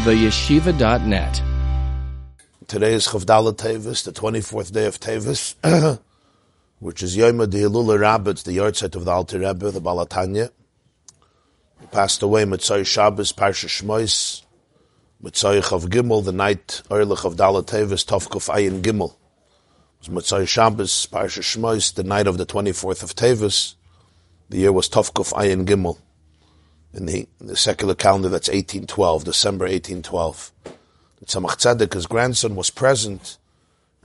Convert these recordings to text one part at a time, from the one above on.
theyeshiva.net. Today is Chavdala Tevis, the 24th day of Tevis, which is Yom Ha'Dilula Rabbah, it's the yahrzeit of the Alter Rebbe, the Baal HaTanya. He passed away Mitzay Shabbos, Parsha Shmois, Mitzay Chav Gimel, the night Ehrlich of Dala Tevis, Tovkuf Ayin Gimel. It was Mitzay Shabbos, Parsha Shmois, the night of the 24th of Tevis. The year was Tovkuf Ayin Gimel. In the, in the secular calendar, that's 1812, December 1812. Tzemach Tzedek, his grandson, was present,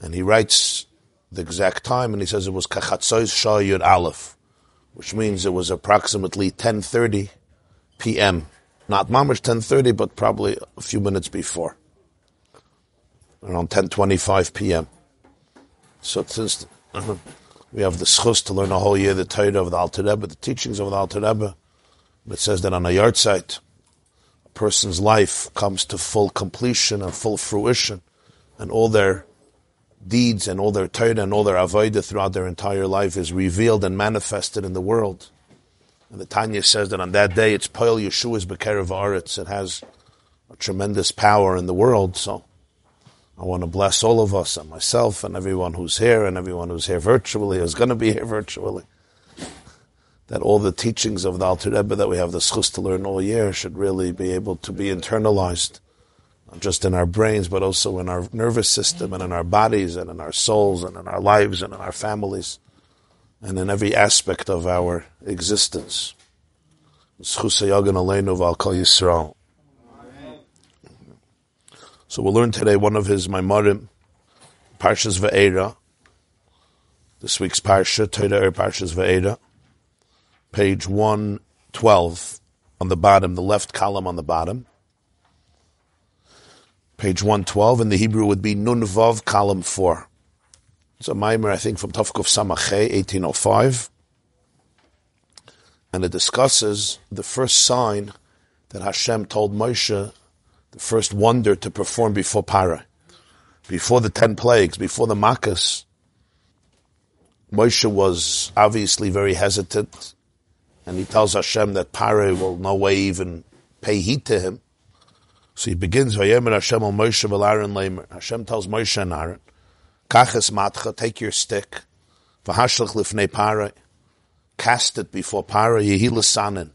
and he writes the exact time, and he says it was Kachatzois Shah Yud Aleph, which means it was approximately 10.30 p.m. Not mamish 10.30, but probably a few minutes before. Around 10.25 p.m. So since we have the schus to learn a whole year the Torah of the Alter Rebbe, the teachings of the Alter Rebbe, it says that on a yahrzeit, a person's life comes to full completion and full fruition, and all their deeds and all their Torah and all their avodah throughout their entire life is revealed and manifested in the world. And the Tanya says that on that day it's Poel Yeshua's Bekerev Aretz. It has a tremendous power in the world. So I want to bless all of us and myself and everyone who's here and everyone who's here virtually, is going to be here virtually that all the teachings of the Alter Rebbe that we have the schus to learn all year should really be able to be internalized, not just in our brains, but also in our nervous system and in our bodies and in our souls and in our lives and in our families and in every aspect of our existence. So we'll learn today one of his Maimarim, Parshas Ve'era, this week's Parsha, Torah Parshas Ve'era page 112 on the bottom, the left column on the bottom. Page 112, in the Hebrew would be Nun Vav, column 4. It's a mimer, I think, from Tafkuf Samache, 1805. And it discusses the first sign that Hashem told Moshe, the first wonder to perform before Para. Before the ten plagues, before the Makkahs, Moshe was obviously very hesitant and he tells Hashem that Pare will no way even pay heed to him. So he begins, Hashem. Hashem tells Moshe and Aaron, matcha, take your stick, v'hashlech lifnei Pare, cast it before Pare, yehi sanin,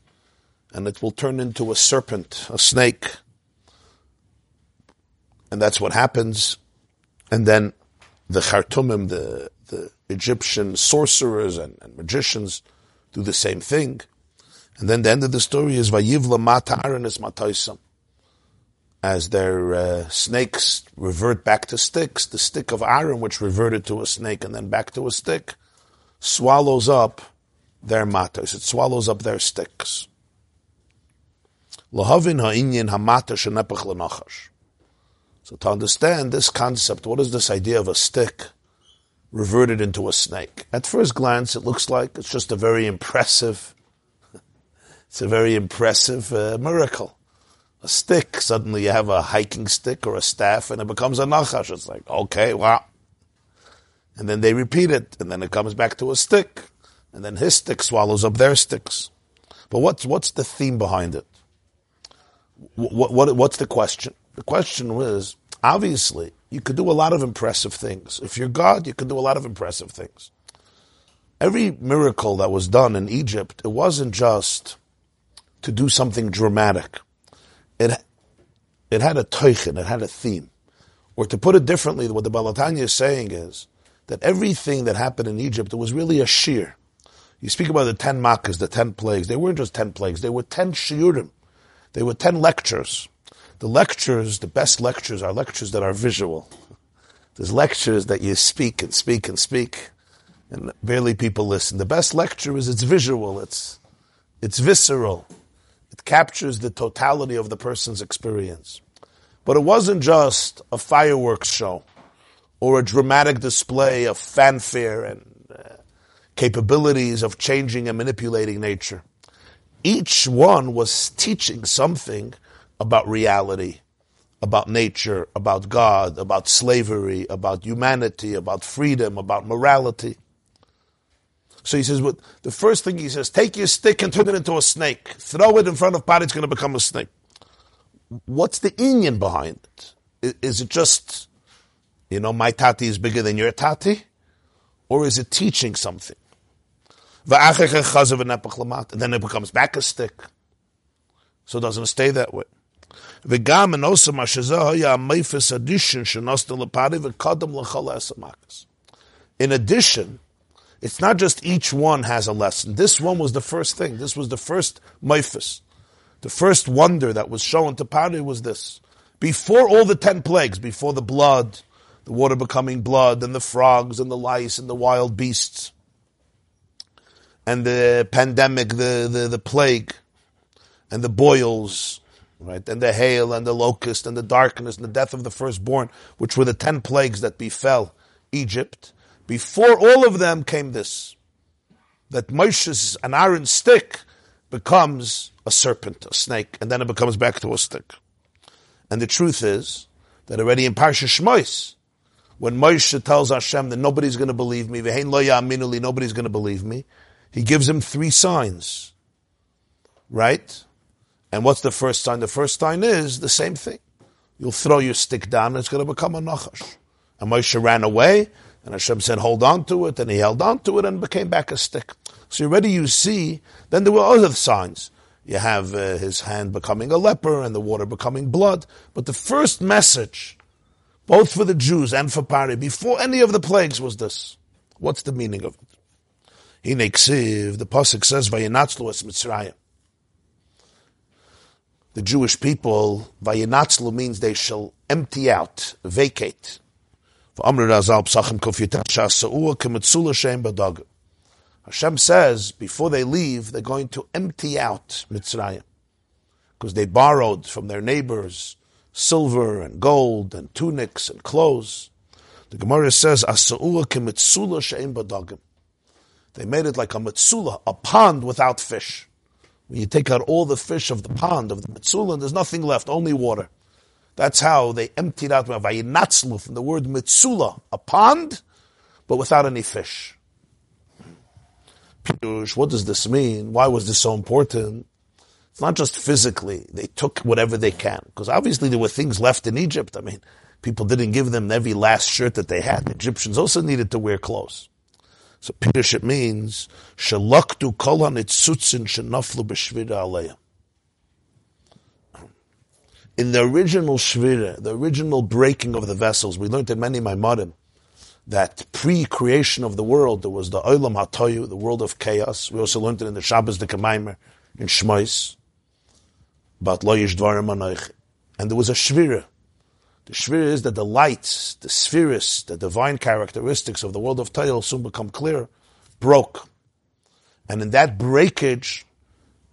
and it will turn into a serpent, a snake. And that's what happens. And then the Khartoumim, the, the Egyptian sorcerers and, and magicians, do the same thing. And then the end of the story is Vayivla Mata Aaronis Mataisam. As their uh, snakes revert back to sticks, the stick of Aaron, which reverted to a snake and then back to a stick, swallows up their matas. It swallows up their sticks. Hamata shenepach. So to understand this concept, what is this idea of a stick reverted into a snake. At first glance, it looks like it's just a very impressive, it's a very impressive uh, miracle. A stick, suddenly you have a hiking stick or a staff and it becomes a nachash. It's like, okay, wow. And then they repeat it and then it comes back to a stick and then his stick swallows up their sticks. But what's, what's the theme behind it? What, what, what's the question? The question was, obviously, you could do a lot of impressive things. If you're God, you can do a lot of impressive things. Every miracle that was done in Egypt, it wasn't just to do something dramatic. It, it had a teichin, it had a theme. Or to put it differently, what the Baal HaTanya is saying is that everything that happened in Egypt, it was really a shiur. You speak about the ten makkahs, the ten plagues. They weren't just ten plagues, they were ten shiurim. They were ten lectures. The lectures, the best lectures, are lectures that are visual. There's lectures that you speak and speak and speak, and barely people listen. The best lecture is it's visual, it's, it's visceral. It captures the totality of the person's experience. But it wasn't just a fireworks show or a dramatic display of fanfare and uh, capabilities of changing and manipulating nature. Each one was teaching something about reality, about nature, about God, about slavery, about humanity, about freedom, about morality. So he says, the first thing he says, take your stick and turn it into a snake. Throw it in front of Pari, it's going to become a snake. what's the inyan behind it? Is, is it just, you know, my tati is bigger than your tati? Or is it teaching something? And then it becomes back a stick. So it doesn't stay that way. V'gam and also mashazah haya addition lepari v'kadam esamakas. In addition, it's not just each one has a lesson. This one was the first thing. This was the first meifes. The first wonder that was shown to Pari was this. Before all the ten plagues, before the blood, the water becoming blood, and the frogs, and the lice, and the wild beasts, and the pandemic, the, the, the plague, and the boils, right, and the hail, and the locust, and the darkness, and the death of the firstborn, which were the ten plagues that befell Egypt. Before all of them came this, that Moshe's, an iron stick, becomes a serpent, a snake, and then it becomes back to a stick. And the truth is that already in Parsha Shmois, when Moshe tells Hashem that nobody's going to believe me, nobody's going to believe me, he gives him three signs. Right? And what's the first sign? The first sign is the same thing. You'll throw your stick down and it's going to become a nachash. And Moshe ran away, and Hashem said, hold on to it, and he held on to it and became back a stick. So already you see, then there were other signs. You have uh, his hand becoming a leper and the water becoming blood. But the first message, both for the Jews and for Pari, before any of the plagues was this. What's the meaning of it? Hineksiv, the Pasuk says, Vayinatzlu es Mitzrayim. The Jewish people, Vayinatzlu means they shall empty out, vacate. Hashem says before they leave, they're going to empty out Mitzrayim because they borrowed from their neighbors silver and gold and tunics and clothes. The Gemara says. They made it like a mitzula, a pond without fish. When you take out all the fish of the pond of the mitzula, there's nothing left, only water. That's how they emptied out Vayinatzlu from the word mitzula, a pond, but without any fish. Pirush, what does this mean? Why was this so important? It's not just physically. They took whatever they can. Because obviously there were things left in Egypt. I mean, people didn't give them every last shirt that they had. The Egyptians also needed to wear clothes. So Pirush means, Shalaktu kolan itzutsin shenaflu b'shvira aleya. In the original shvira, the original breaking of the vessels, we learned in many Maimarim, that pre-creation of the world, there was the Olam HaToyu, the world of chaos. We also learned it in the Shabbos, the Kamaimer, in Shmois, about Lo Dvarim Anoich. And there was a Shvira. The Shvira is that the lights, the spheres, the divine characteristics of the world of Toyu soon become clear, broke. And in that breakage,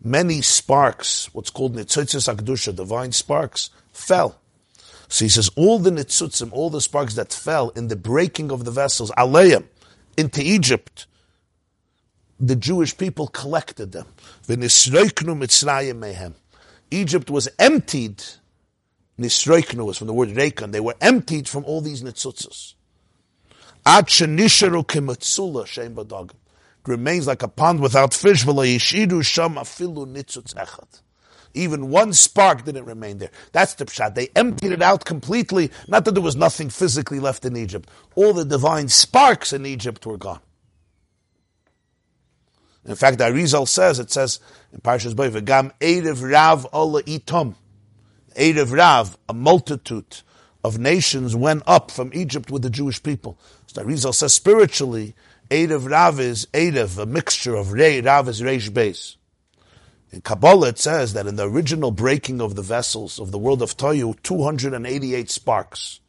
many sparks, what's called Nitzitzis Akdusha, divine sparks, fell. So he says, all the nitzutzim, all the sparks that fell in the breaking of the vessels, aleim, into Egypt, the Jewish people collected them. Egypt was emptied. Nisroiknu was from the word reikon. They were emptied from all these nitzutzas. It remains like a pond without fish. V'layishidu sham afilu nitzutz echad. Even one spark didn't remain there. That's the pshat. They emptied it out completely. Not that there was nothing physically left in Egypt. All the divine sparks in Egypt were gone. In fact, Arizal says, it says in Parshas Boy, V'gam Erev Rav Ola Itom. Erev Rav, a multitude of nations went up from Egypt with the Jewish people. So Arizal says spiritually, Erev Rav is Erev, a mixture of Rei, Rav is Reish Beis. In Kabbalah, it says that in the original breaking of the vessels of the world of Toyu, 288 sparks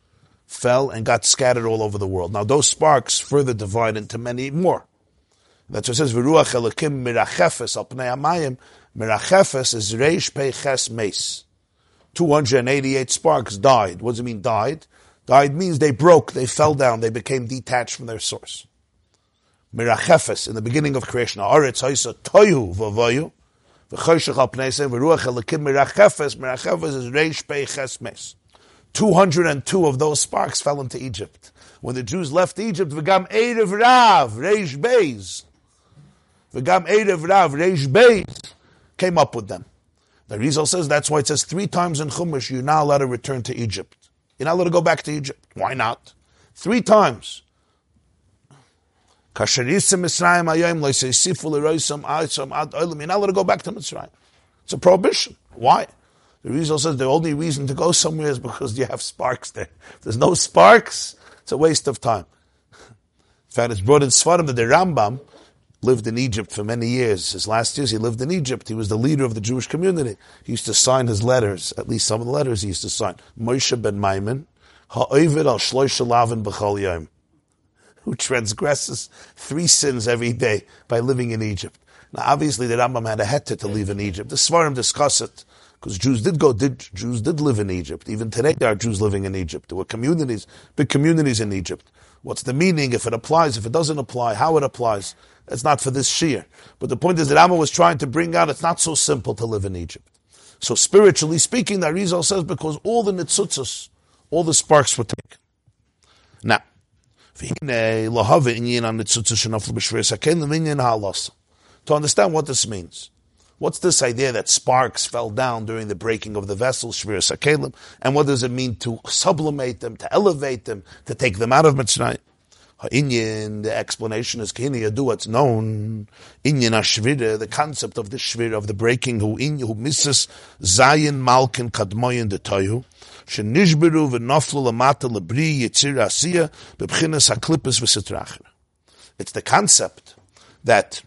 fell and got scattered all over the world. Now, those sparks further divide into many more. That's what it says, V'ruach elikim mirachefes al pnei amayim. Mirachefes is reish peches mes. 288 sparks died. What does it mean died? Died means they broke, they fell down, they became detached from their source. Mirachefes, in the beginning of creation, Haaretz haisa toyu v'voyu, V'choshech al pneisem, v'ruach elikim mirachefes, mirachefes is reish pei chesmes. 202 of those sparks fell into Egypt. When the Jews left Egypt, v'gam Erev Rav, Reish Beis. V'gam Erev Rav, Reish Beis, came up with them. The Arizal says that's why it says three times in Chumash you're not allowed to return to Egypt. You're not allowed to go back to Egypt. Why not? Three times. You're not allowed to go back to Mitzrayim. It's a prohibition. Why? The Arizal says the only reason to go somewhere is because you have sparks there. If there's no sparks, it's a waste of time. In fact, it's brought in Svarim that the Rambam lived in Egypt for many years. His last years, he lived in Egypt. He was the leader of the Jewish community. He used to sign his letters, at least some of the letters he used to sign. Moshe ben Maimon, ha'ovid al shloisha lavin b'chol yom, who transgresses three sins every day by living in Egypt. Now, obviously, the Rambam had a heter to live in Egypt. The Svarim discuss it because Jews did go, did, Jews did live in Egypt. Even today, there are Jews living in Egypt. There were communities, big communities in Egypt. What's the meaning? If it applies, if it doesn't apply, how it applies? It's not for this shiur. But the point is that Amma was trying to bring out it's not so simple to live in Egypt. So spiritually speaking, the Arizal says because all the nitzutzos, all the sparks were taken. Now, to understand what this means. What's this idea that sparks fell down during the breaking of the vessel, Shvir and what does it mean to sublimate them, to elevate them, to take them out of Mitzrayim? The explanation is Kini do what's known. Inyan Ashvira, the concept of the Shvir, of the breaking, who in who misses Zayin Malkin Kadmoyin the Toyu, Shenishberu v'noflu lamata lebri yitzir asiya bebchinas haklipis v'sitracher. It's the concept that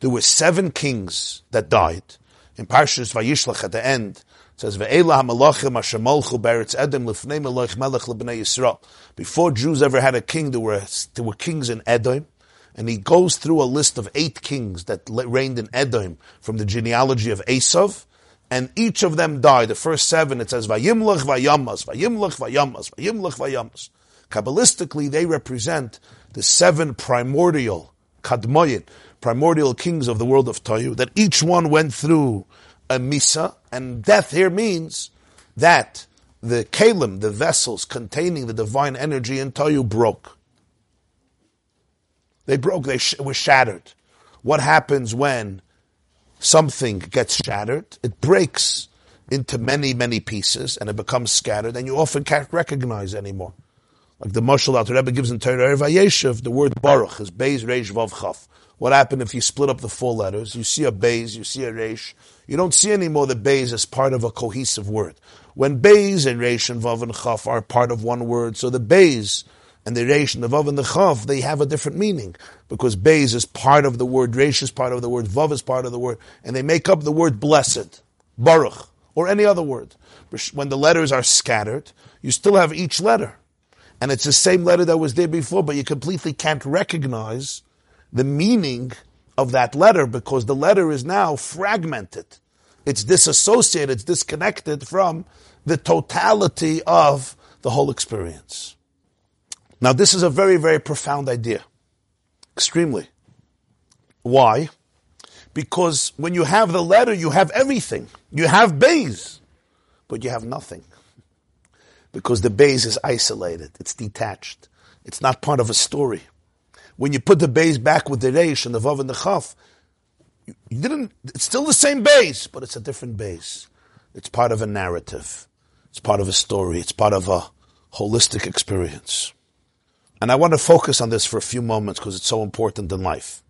there were seven kings that died. In Parshas Vayishlach at the end, says, Ve'ela ha'malachim ha'shemalchu beretz edem lifnei melech melech lebnei Yisrael. Before Jews ever had a king, there were, there were kings in Edom. And he goes through a list of eight kings that reigned in Edom from the genealogy of Esav. And each of them died. The first seven, it says, Vayimlach vayamas, Vayimlach vayamas, Vayimlach vayamas. Kabbalistically, they represent the seven primordial kadmoyin, primordial kings of the world of Tayu, that each one went through a misa, and death here means that the kalim, the vessels containing the divine energy in Tayu broke. They broke, they sh- were shattered. What happens when something gets shattered? It breaks into many, many pieces and it becomes scattered and you often can't recognize anymore. Like the Mashal the Rebbe gives in Torah Vayeshev, the word Baruch is Beis Reish Vav Chaf. What happened if you split up the four letters? You see a Beis, you see a Reish. You don't see anymore the Beis as part of a cohesive word. When Beis and Reish and Vav and Chaf are part of one word, so the Beis and the Reish and the Vav and the Chaf, they have a different meaning. Because Beis is part of the word, Reish is part of the word, Vav is part of the word, and they make up the word blessed, Baruch, or any other word. When the letters are scattered, you still have each letter and it's the same letter that was there before, but you completely can't recognize the meaning of that letter because the letter is now fragmented. It's disassociated, it's disconnected from the totality of the whole experience. Now, this is a very, very profound idea. Extremely. Why? Because when you have the letter, you have everything. You have Beis, but you have nothing because the Beis is isolated, it's detached, it's not part of a story. When you put the Beis back with the reish and the vav and the chaf, you didn't. It's still the same Beis, but it's a different Beis. It's part of a narrative. It's part of a story. It's part of a holistic experience. And I want to focus on this for a few moments because it's so important in life.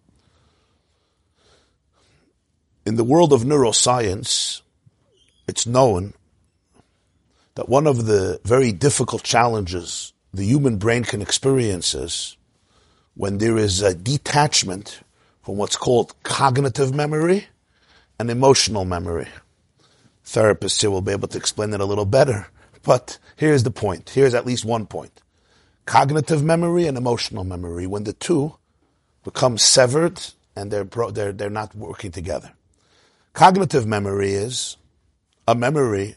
In the world of neuroscience, it's known that one of the very difficult challenges the human brain can experience is when there is a detachment from what's called cognitive memory and emotional memory. Therapists here will be able to explain it a little better. But here's the point. Here's at least one point. Cognitive memory and emotional memory, when the two become severed and they're, they're, they're not working together. Cognitive memory is a memory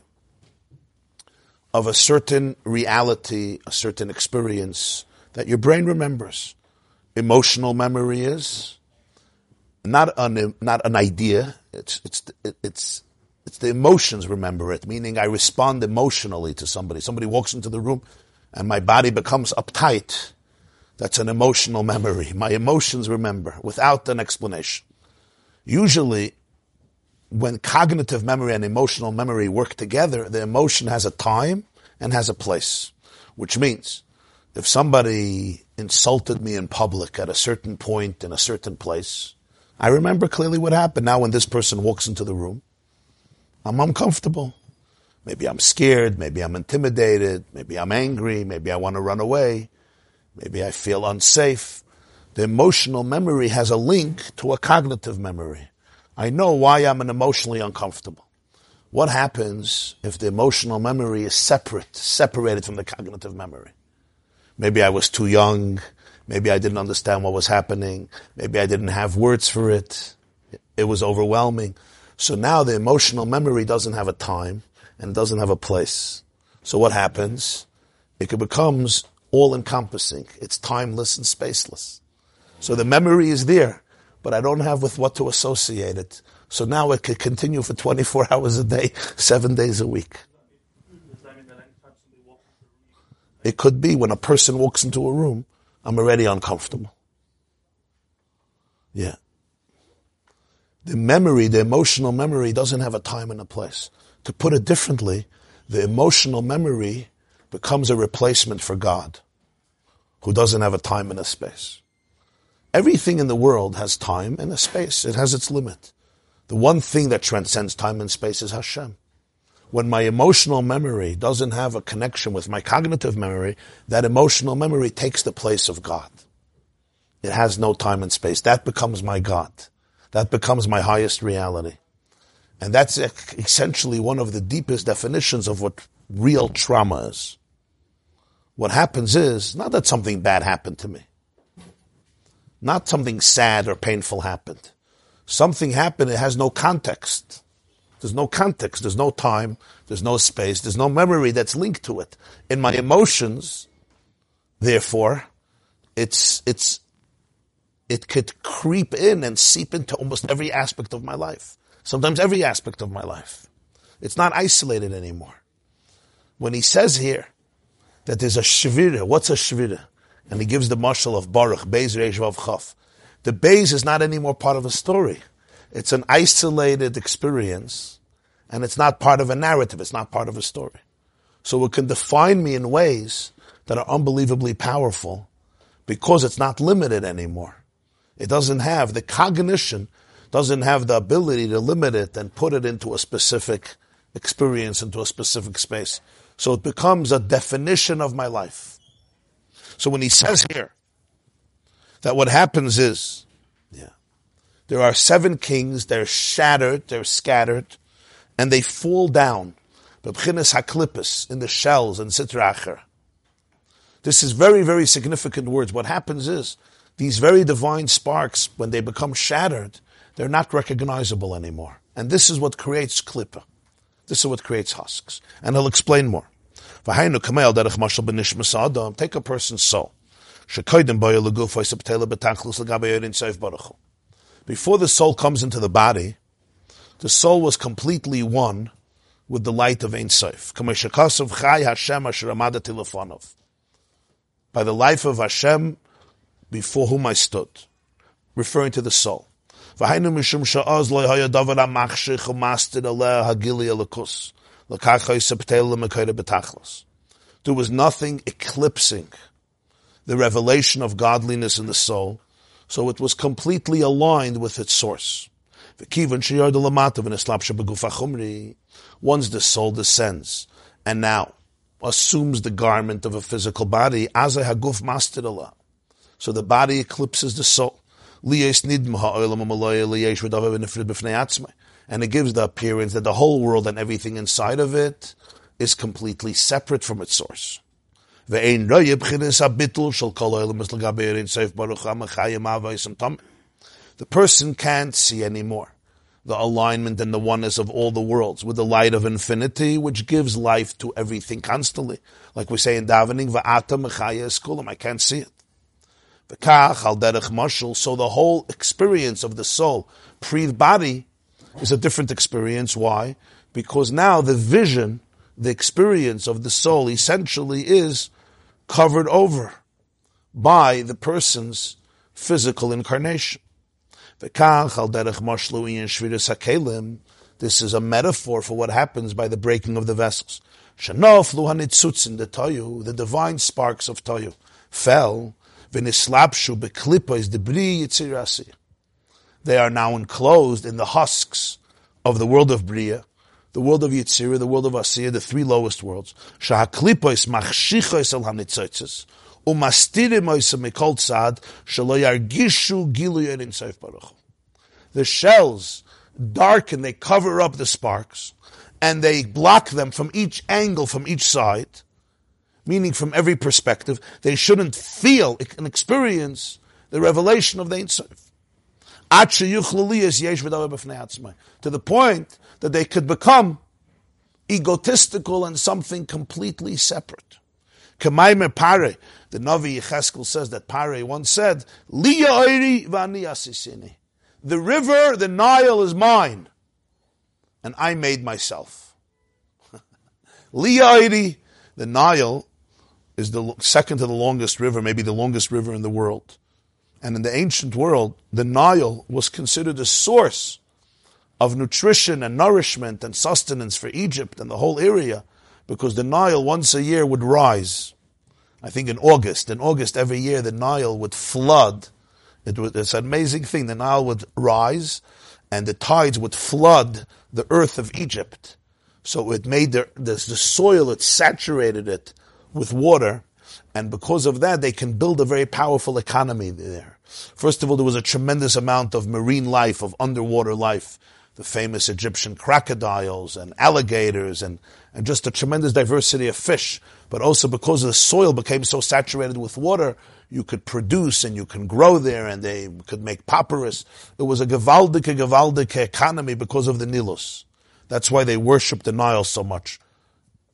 of a certain reality, a certain experience that your brain remembers. Emotional memory is not an not an idea. It's it's it's it's the emotions remember it. Meaning, I respond emotionally to somebody. Somebody walks into the room, and my body becomes uptight. That's an emotional memory. My emotions remember without an explanation. Usually, when cognitive memory and emotional memory work together, the emotion has a time and has a place. Which means, if somebody insulted me in public at a certain point in a certain place, I remember clearly what happened. Now when this person walks into the room, I'm uncomfortable. Maybe I'm scared, maybe I'm intimidated, maybe I'm angry, maybe I want to run away, maybe I feel unsafe. The emotional memory has a link to a cognitive memory. I know why I'm an emotionally uncomfortable. What happens if the emotional memory is separate, separated from the cognitive memory? Maybe I was too young. Maybe I didn't understand what was happening. Maybe I didn't have words for it. It was overwhelming. So now the emotional memory doesn't have a time and doesn't have a place. So what happens? It becomes all encompassing. It's timeless and spaceless. So the memory is there, but I don't have with what to associate it. So now it could continue for 24 hours a day, seven days a week. It could be when a person walks into a room, I'm already uncomfortable. Yeah. The memory, the emotional memory doesn't have a time and a place. To put it differently, the emotional memory becomes a replacement for God, who doesn't have a time and a space. Everything in the world has time and a space. It has its limit. The one thing that transcends time and space is Hashem. When my emotional memory doesn't have a connection with my cognitive memory, that emotional memory takes the place of God. It has no time and space. That becomes my God. That becomes my highest reality. And that's essentially one of the deepest definitions of what real trauma is. What happens is, not that something bad happened to me. Not something sad or painful happened. Something happened, it has no context. There's no context, there's no time, there's no space, there's no memory that's linked to it. In my emotions, therefore, it's, it's, it could creep in and seep into almost every aspect of my life sometimes every aspect of my life. It's not isolated anymore. When he says here that there's a shvira, what's a shvira? And he gives the mashal of Baruch, Reish Vav Chaf. The Beis is not anymore part of a story. It's an isolated experience, and it's not part of a narrative, it's not part of a story. So it can define me in ways that are unbelievably powerful because it's not limited anymore. It doesn't have the cognition doesn't have the ability to limit it and put it into a specific experience, into a specific space. So it becomes a definition of my life. So when he says here that what happens is, there are seven kings, they're shattered, they're scattered, and they fall down. in the shells and sitracher. This is very, very significant words. What happens is, these very divine sparks, when they become shattered, they're not recognizable anymore. And this is what creates klippa. This is what creates husks. And I'll explain more. Take a person's soul. Before the soul comes into the body, the soul was completely one with the light of Ein Sof. By the life of Hashem before whom I stood, referring to the soul. There was nothing eclipsing the revelation of godliness in the soul, so it was completely aligned with its source. Once the soul descends and now assumes the garment of a physical body, so the body eclipses the soul. And it gives the appearance that the whole world and everything inside of it is completely separate from its source. The person can't see anymore the alignment and the oneness of all the worlds with the light of infinity, which gives life to everything constantly. Like we say in davening, I can't see it. So the whole experience of the soul, pre-body, is a different experience. Why? Because now the vision, the experience of the soul essentially is covered over by the person's physical incarnation. This is a metaphor for what happens by the breaking of the vessels. The divine sparks of toyu, fell. They are now enclosed in the husks of the world of Bria, the world of Yitzira, the world of Asiya, the three lowest worlds. Shahaklipois machshichois al mikol tzad, giluyen in Seif. The shells darken, they cover up the sparks, and they block them from each angle, from each side, meaning from every perspective. They shouldn't feel and experience the revelation of the Ein Sof to the point that they could become egotistical and something completely separate. Kemaime Pare, the Navi Yecheskel says that Pare once said, The river, the Nile is mine, and I made myself. The Nile is the second to the longest river, maybe the longest river in the world. And in the ancient world, the Nile was considered a source of nutrition and nourishment and sustenance for Egypt and the whole area because the Nile once a year would rise. I think in August. In August every year the Nile would flood. It was, it's an amazing thing. The Nile would rise and the tides would flood the earth of Egypt. So it made the, the, the soil, it saturated it with water and because of that, they can build a very powerful economy there. First of all, there was a tremendous amount of marine life, of underwater life. The famous Egyptian crocodiles and alligators and, and just a tremendous diversity of fish. But also because the soil became so saturated with water, you could produce and you can grow there and they could make papyrus. It was a gewaldige, gewaldige economy because of the Nilus. That's why they worship the Nile so much.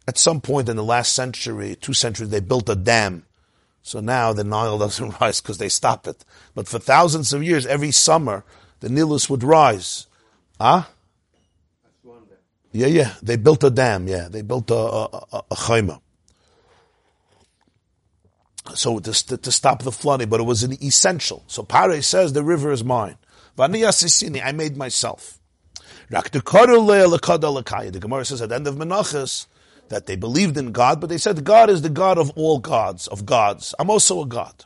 At some point in the last century, two centuries, they built a dam. So now the Nile doesn't rise because they stop it. But for thousands of years, every summer, the Nilus would rise. Ah? Huh? Yeah, yeah. They built a dam. Yeah, they built a a, a, a chayma. So to, to stop the flooding, but it was an essential. So Pare says the river is mine. I made myself. The Gemara says at the end of Menachas, that they believed in God, but they said God is the God of all gods, of gods. I'm also a God.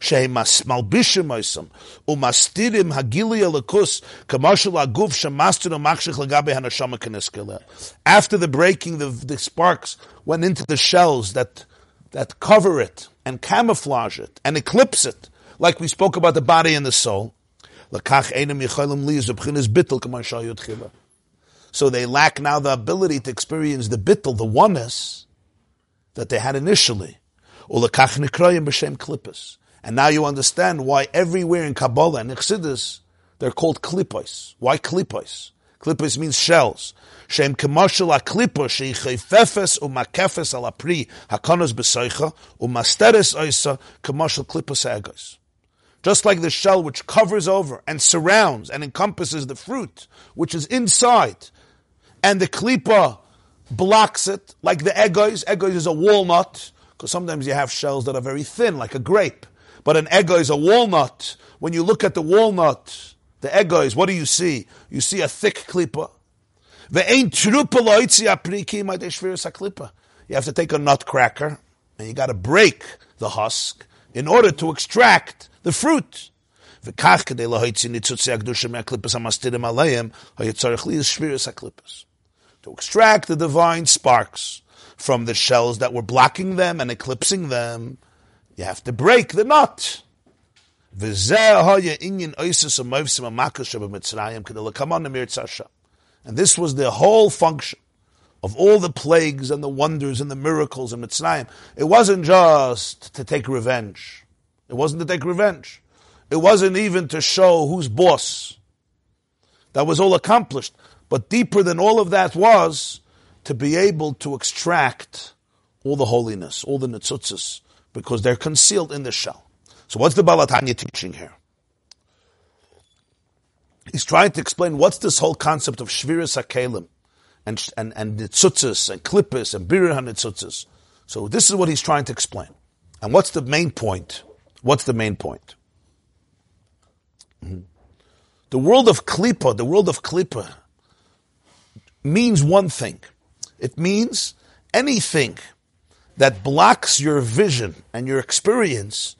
shemas malbishim oisam umastirim hagilia lekus kamashal aguf shemaster machshich lagabe hanashama keniskele. After the breaking, the, the sparks went into the shells that that cover it and camouflage it and eclipse it, like we spoke about the body and the soul. So they lack now the ability to experience the bittel, the oneness that they had initially. And now you understand why everywhere in Kabbalah and Chassidus, they're called klipos. Why klipos? Klipos means shells. Shem kemashal aklipa sheichefefes umakefes al apri hakonos besoicha umasteres oisa klipos egoz. Just like the shell which covers over and surrounds and encompasses the fruit, which is inside, and the klipa blocks it, like the egoz. Egoz is a walnut, because sometimes you have shells that are very thin, like a grape. But an ego is a walnut. When you look at the walnut, the ego is, what do you see? You see a thick klipa. You have to take a nutcracker and you got to break the husk in order to extract the fruit. To extract the divine sparks from the shells that were blocking them and eclipsing them, you have to break the knot. And this was the whole function of all the plagues and the wonders and the miracles in Mitzrayim. It wasn't just to take revenge. It wasn't to take revenge. It wasn't even to show who's boss. That was all accomplished. But deeper than all of that was to be able to extract all the holiness, all the nitzutzis, because they're concealed in the shell. So what's the Baal HaTanya teaching here? He's trying to explain what's this whole concept of Shviras HaKelim and, and, and Nitzutzes and Klippis and Birir HaNitzutzes. So this is what he's trying to explain. And what's the main point? What's the main point? Mm-hmm. The world of Klippa, the world of Klippa, means one thing. It means anything that blocks your vision and your experience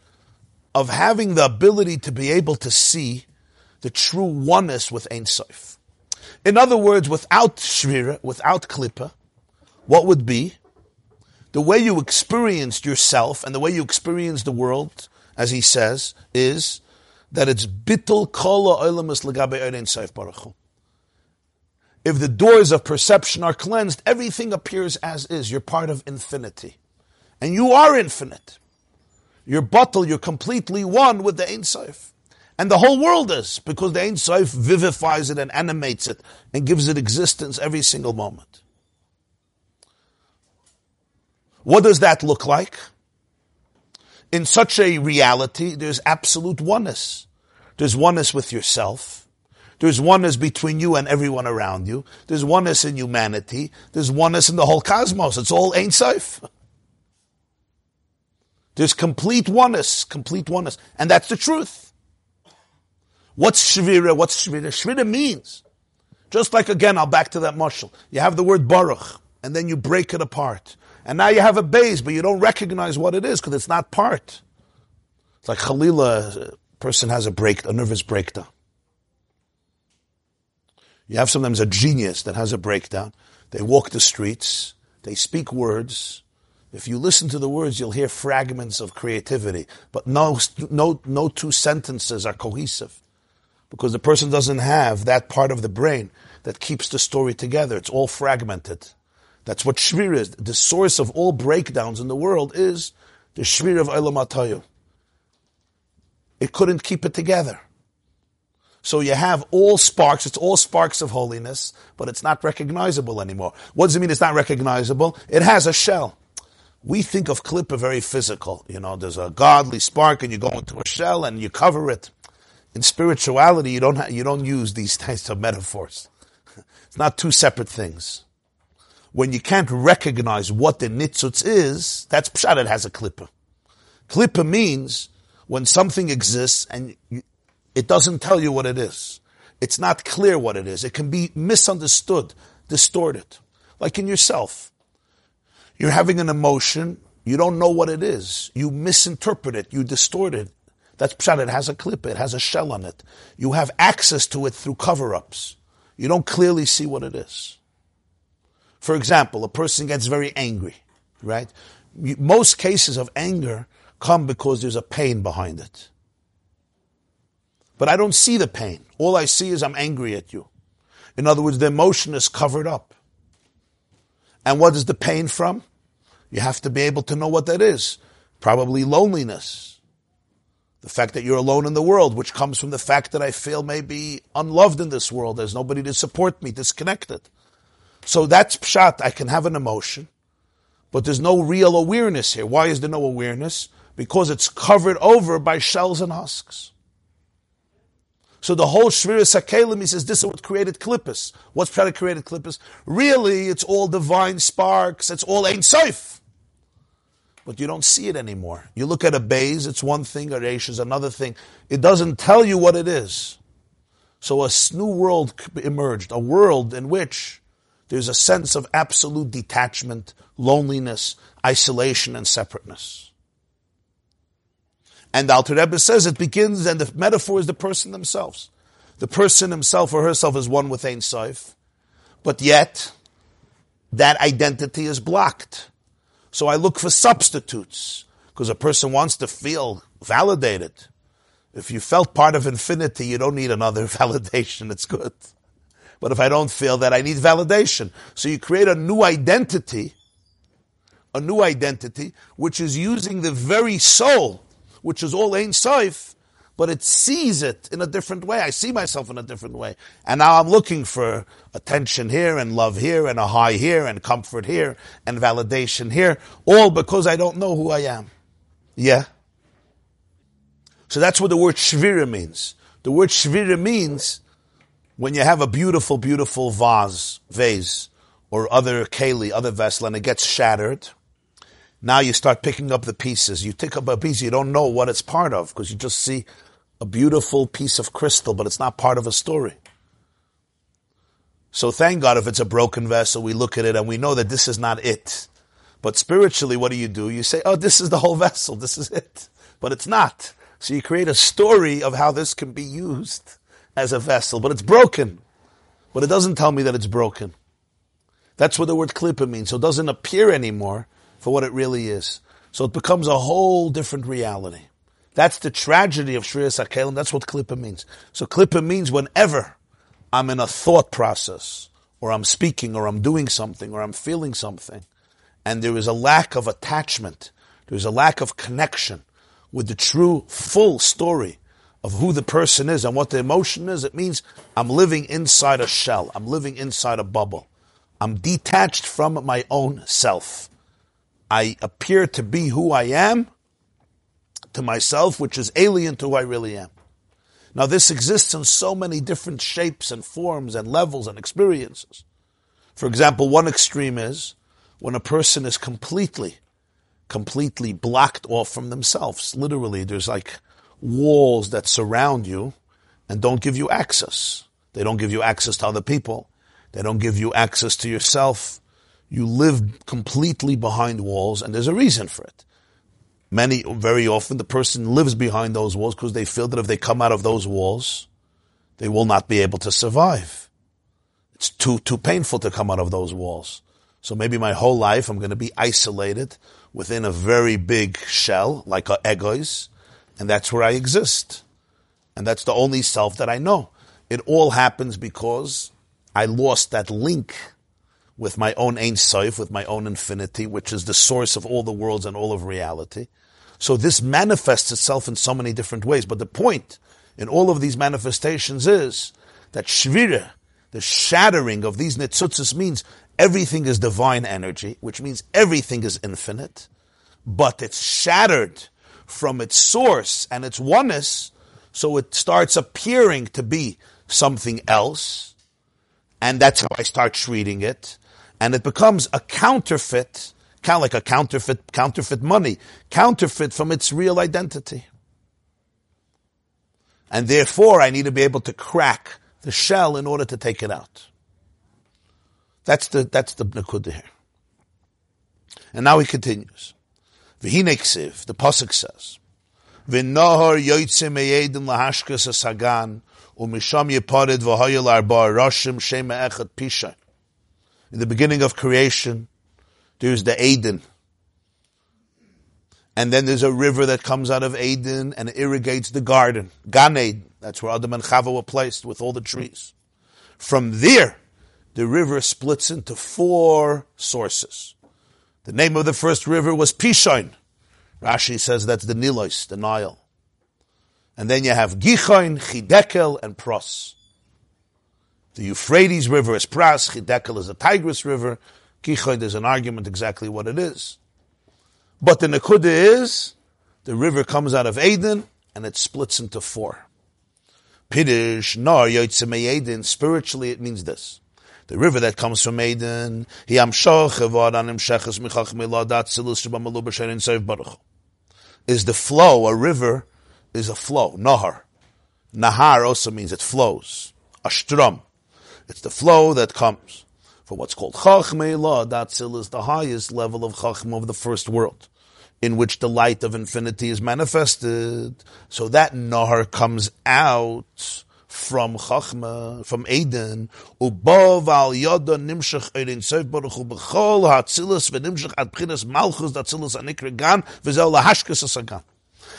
of having the ability to be able to see the true oneness with Ein Sof. In other words, without Shvira, without Klippa, what would be? The way you experienced yourself and the way you experience the world, as he says, is that it's bittul kola olamus legabe Ein Sof if the doors of perception are cleansed, everything appears as is. You're part of infinity. And you are infinite. You're bottle, you're completely one with the Ein Sof. And the whole world is, because the Ein Sof vivifies it and animates it and gives it existence every single moment. What does that look like? In such a reality, there's absolute oneness. There's oneness with yourself. There's oneness between you and everyone around you. There's oneness in humanity. There's oneness in the whole cosmos. It's all Ein Sof. There's complete oneness, complete oneness. And that's the truth. What's Shvira? What's Shvira? Shvira means, just like again, I'll back to that mushal. You have the word Baruch, and then you break it apart. And now you have a Beis, but you don't recognize what it is because it's not part. It's like Khalila, person has a break, a nervous breakdown. You have sometimes a genius that has a breakdown. They walk the streets. They speak words. If you listen to the words, you'll hear fragments of creativity, but no, no, no two sentences are cohesive because the person doesn't have that part of the brain that keeps the story together. It's all fragmented. That's what Shvir is. The source of all breakdowns in the world is the Shvir of Elam It couldn't keep it together. So you have all sparks, it's all sparks of holiness, but it's not recognizable anymore. What does it mean it's not recognizable? It has a shell. We think of klippa very physical. You know, there's a godly spark and you go into a shell and you cover it. In spirituality, you don't, ha- you don't use these types of metaphors. It's not two separate things. When you can't recognize what the nitzutz is, that's pshat, it has a klippa. Klippa means when something exists and you, it doesn't tell you what it is. It's not clear what it is. It can be misunderstood, distorted. Like in yourself. You're having an emotion, you don't know what it is. You misinterpret it, you distort it. That's pshat, it has a clip, it has a shell on it. You have access to it through cover-ups. You don't clearly see what it is. For example, a person gets very angry, right? Most cases of anger come because there's a pain behind it. But I don't see the pain. All I see is I'm angry at you. In other words, the emotion is covered up. And what is the pain from? You have to be able to know what that is. Probably loneliness. The fact that you're alone in the world, which comes from the fact that I feel maybe unloved in this world. There's nobody to support me, disconnected. So that's pshat. I can have an emotion, but there's no real awareness here. Why is there no awareness? Because it's covered over by shells and husks. So the whole Shviris HaKelim, he says, this is what created Klippus. What's created Klippus? Really, it's all divine sparks. It's all Ein Sof. But you don't see it anymore. You look at a Beis, it's one thing, a Reish is another thing. It doesn't tell you what it is. So a new world emerged, a world in which there's a sense of absolute detachment, loneliness, isolation, and separateness. And the Alter Rebbe says it begins, and the metaphor is the person themselves. The person himself or herself is one with Ein Sof, but yet that identity is blocked. So I look for substitutes because a person wants to feel validated. If you felt part of infinity, you don't need another validation. It's good. But if I don't feel that, I need validation. So you create a new identity, a new identity, which is using the very soul which is all Ein Sof, but it sees it in a different way. I see myself in a different way. And now I'm looking for attention here and love here and a high here and comfort here and validation here, all because I don't know who I am. Yeah. So that's what the word shvira means. The word shvira means when you have a beautiful, beautiful vase, vase, or other keli, other vessel, and it gets shattered, now you start picking up the pieces. You pick up a piece, you don't know what it's part of, because you just see a beautiful piece of crystal, but it's not part of a story. So thank God if it's a broken vessel, we look at it and we know that this is not it. But spiritually, what do you do? You say, oh, this is the whole vessel, this is it. But it's not. So you create a story of how this can be used as a vessel, but it's broken. But it doesn't tell me that it's broken. That's what the word klippa means. So it doesn't appear anymore for what it really is. So it becomes a whole different reality. That's the tragedy of Shvira Sakelim. That's what klippa means. So klippa means whenever I'm in a thought process, or I'm speaking, or I'm doing something, or I'm feeling something, and there is a lack of attachment, there is a lack of connection with the true, full story of who the person is and what the emotion is, it means I'm living inside a shell. I'm living inside a bubble. I'm detached from my own self. I appear to be who I am to myself, which is alien to who I really am. Now, this exists in so many different shapes and forms and levels and experiences. For example, one extreme is when a person is completely, completely blocked off from themselves. Literally, there's like walls that surround you and don't give you access. They don't give you access to other people. They don't give you access to yourself. You live completely behind walls, and there's a reason for it. Many, very often, the person lives behind those walls because they feel that if they come out of those walls, they will not be able to survive. It's too, too painful to come out of those walls. So maybe my whole life I'm going to be isolated within a very big shell, like a egoz, and that's where I exist. And that's the only self that I know. It all happens because I lost that link with my own Ein Sof, with my own infinity, which is the source of all the worlds and all of reality. So this manifests itself in so many different ways. But the point in all of these manifestations is that Shvira, the shattering of these Netzutzis means everything is divine energy, which means everything is infinite, but it's shattered from its source and its oneness, so it starts appearing to be something else, and that's how I start treating it, and it becomes a counterfeit, kind of like a counterfeit, counterfeit money, counterfeit from its real identity. And therefore, I need to be able to crack the shell in order to take it out. That's the that's the nekuda here. And now he continues. V'hineksiv, the pasuk says, V'nohor yoytze meyedim lahashkas asagan, u'misham yeparid v'hoyel arba roshim shema echad pisha. In the beginning of creation, there's the Eden. And then there's a river that comes out of Eden and irrigates the garden. Gan Eden. That's where Adam and Chava were placed with all the trees. From there, the river splits into four sources. The name of the first river was Pishon. Rashi says that's the Nilos, the Nile. And then you have Gichon, Chidekel, and Pros. The Euphrates River is Pras, Chidekel is the Tigris River, Gichon, there's an argument exactly what it is. But the Nekuda is, the river comes out of Eden, and it splits into four. Pidish, Nar, Yotzim Eden, spiritually it means this. The river that comes from Eden, is the flow, a river is a flow, Nahar. Nahar also means it flows. Ashtram. It's the flow that comes for what's called Chachmei La. Datzil is the highest level of Chachma of the first world, in which the light of infinity is manifested. So that Nahar comes out from Chachma, from Eden, Ubov al Yoda Nimshach Erin Seif Baruch Hu B'chol HaTzilus V'Nimshach Ad Pchinas Malchus Datzilus Anikre Gan V'zel Lahashkes Asagan.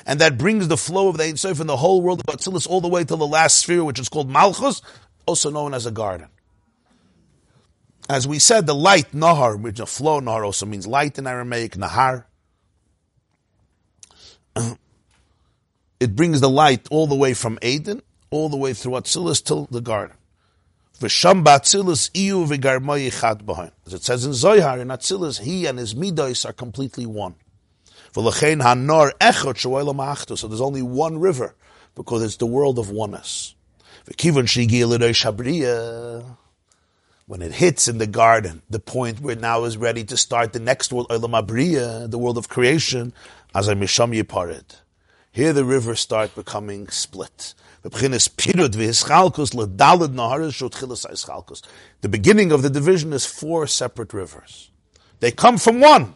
And that brings the flow of the Ein Sof in the whole world of Atzilus all the way to the last sphere, which is called Malchus, also known as a garden. As we said, the light, Nahar, which a flow, Nahar also means light in Aramaic, Nahar. It brings the light all the way from Eden all the way through Atzilus till the garden. As it says in Zohar, in Atzilus, he and his midos are completely one. So there's only one river because it's the world of oneness. When it hits in the garden, the point where now is ready to start the next world, Olam Abriya, the world of creation, as I misham yiparid. Here the rivers start becoming split. The beginning of the division is four separate rivers. They come from one,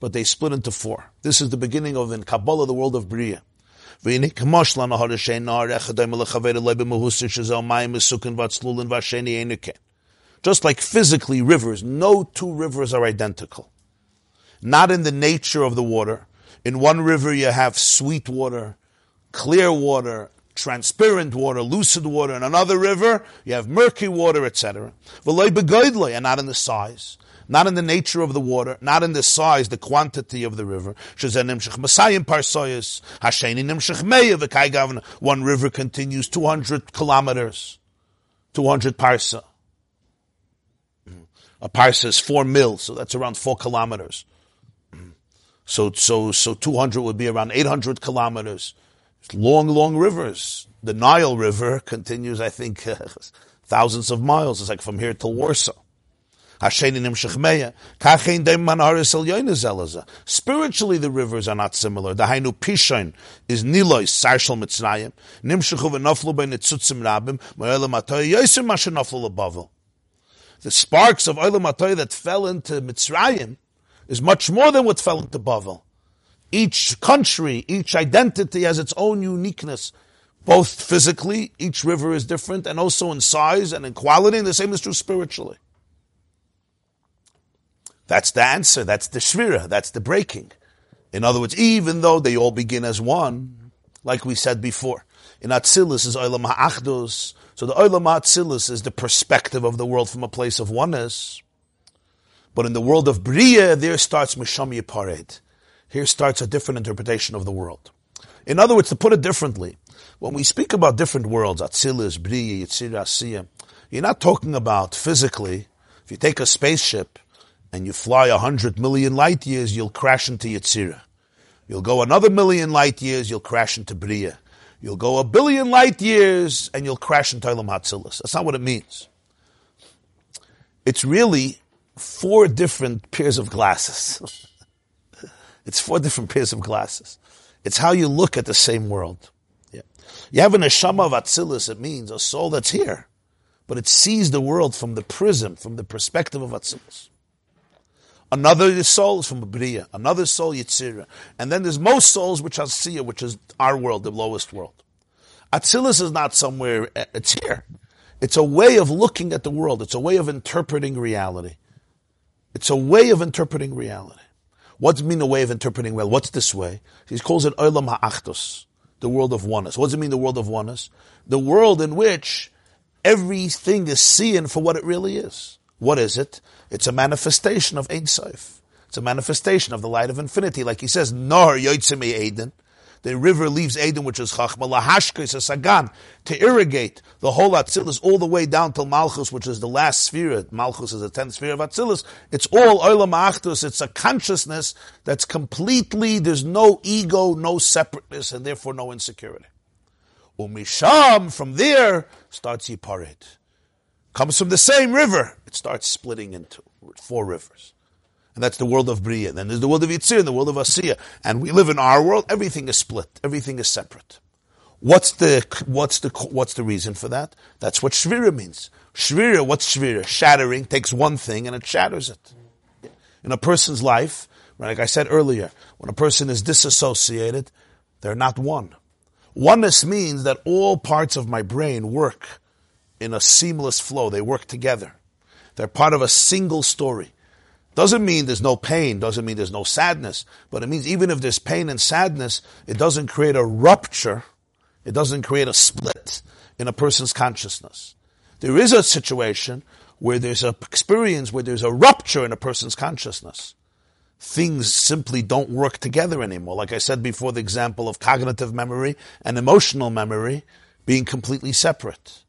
but they split into four. This is the beginning of in Kabbalah, the world of Bria. Just like physically rivers, no two rivers are identical. Not in the nature of the water. In one river you have sweet water, clear water, transparent water, lucid water. In another river, you have murky water, etc. And not in the size, not in the nature of the water, not in the size, the quantity of the river. One river continues 200 kilometers, 200 parsa. A parsa is four mil, so that's around four kilometers. So, so, so 200 would be around 800 kilometers It's long, long rivers. The Nile River continues, I think, thousands of miles. It's like from here till Warsaw. Spiritually, the rivers are not similar. The Hainu Pishain is Nilois, Sarshal Mitzrayim, Nimshechu v'noflu ben Nitzutzim Rabim, Ma'olam Atoy Yosem Masha Noflu The sparks of Olam Atoy that fell into Mitzrayim is much more than what fell into Bavel. Each country, each identity has its own uniqueness, both physically, each river is different, and also in size and in quality, and the same is true spiritually. That's the answer, that's the shvira, that's the breaking. In other words, even though they all begin as one, like we said before, in Atzilus is Olam Ha'achdus, so the Olam Ha'atzilus is the perspective of the world from a place of oneness. But in the world of Bria, there starts Misham Yipared. Here starts a different interpretation of the world. In other words, to put it differently, when we speak about different worlds, Atzilus, Briya, Yitzira, Asiya, you're not talking about physically. If you take a spaceship and you fly a hundred million light years, you'll crash into Yitzira. You'll go another million light years, you'll crash into Briya. You'll go a billion light years and you'll crash into Olam Hatzilus. That's not what it means. It's really four different pairs of glasses. It's four different pairs of glasses. It's how you look at the same world. Yeah. You have an neshama of Atzilus, it means a soul that's here, but it sees the world from the prism, from the perspective of Atzilus. Another soul is from Bria, another soul Yitzira. And then there's most souls which are Siya, which is our world, the lowest world. Atzilus is not somewhere, eh, it's here. It's a way of looking at the world. It's a way of interpreting reality. It's a way of interpreting reality. What's mean a way of interpreting well? What's this way? He calls it Olam Ha'achtos, the world of oneness. What does it mean, the world of oneness? The world in which everything is seen for what it really is. What is it? It's a manifestation of Ein Sof. It's a manifestation of the light of infinity. Like he says, Nor Yoitzimi Eden the river leaves Eden, which is Chachma, Lahashkis, a Sagan, to irrigate the whole Atzilus all the way down till Malchus, which is the last sphere. Malchus is the tenth sphere of Atzilus. It's all Olam Achtus. It's a consciousness that's completely, there's no ego, no separateness, and therefore no insecurity. Umisham, from there, starts Yiparit. Comes from the same river. It starts splitting into four rivers. And that's the world of Bria. Then there's the world of Yitzir and the world of Asiya. And we live in our world, everything is split. Everything is separate. What's the, what's the, what's the reason for that? That's what Shvira means. Shvira, what's Shvira? Shattering takes one thing and it shatters it. In a person's life, like I said earlier, when a person is disassociated, they're not one. Oneness means that all parts of my brain work in a seamless flow. They work together. They're part of a single story. Doesn't mean there's no pain, doesn't mean there's no sadness, but it means even if there's pain and sadness, it doesn't create a rupture, it doesn't create a split in a person's consciousness. There is a situation where there's an experience where there's a rupture in a person's consciousness. Things simply don't work together anymore. Like I said before, the example of cognitive memory and emotional memory being completely separate.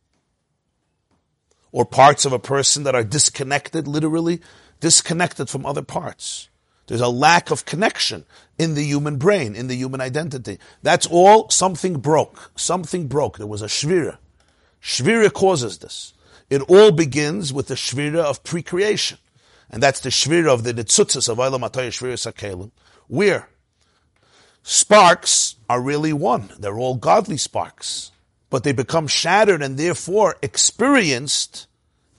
Or parts of a person that are disconnected, literally, disconnected from other parts. There's a lack of connection in the human brain, in the human identity. That's all something broke. Something broke. There was a shvira. Shvira causes this. It all begins with the shvira of pre-creation. And that's the shvira of the nitzutzis of Eilam Atayah Shvira Sakelim, where sparks are really one. They're all godly sparks. But they become shattered and therefore experienced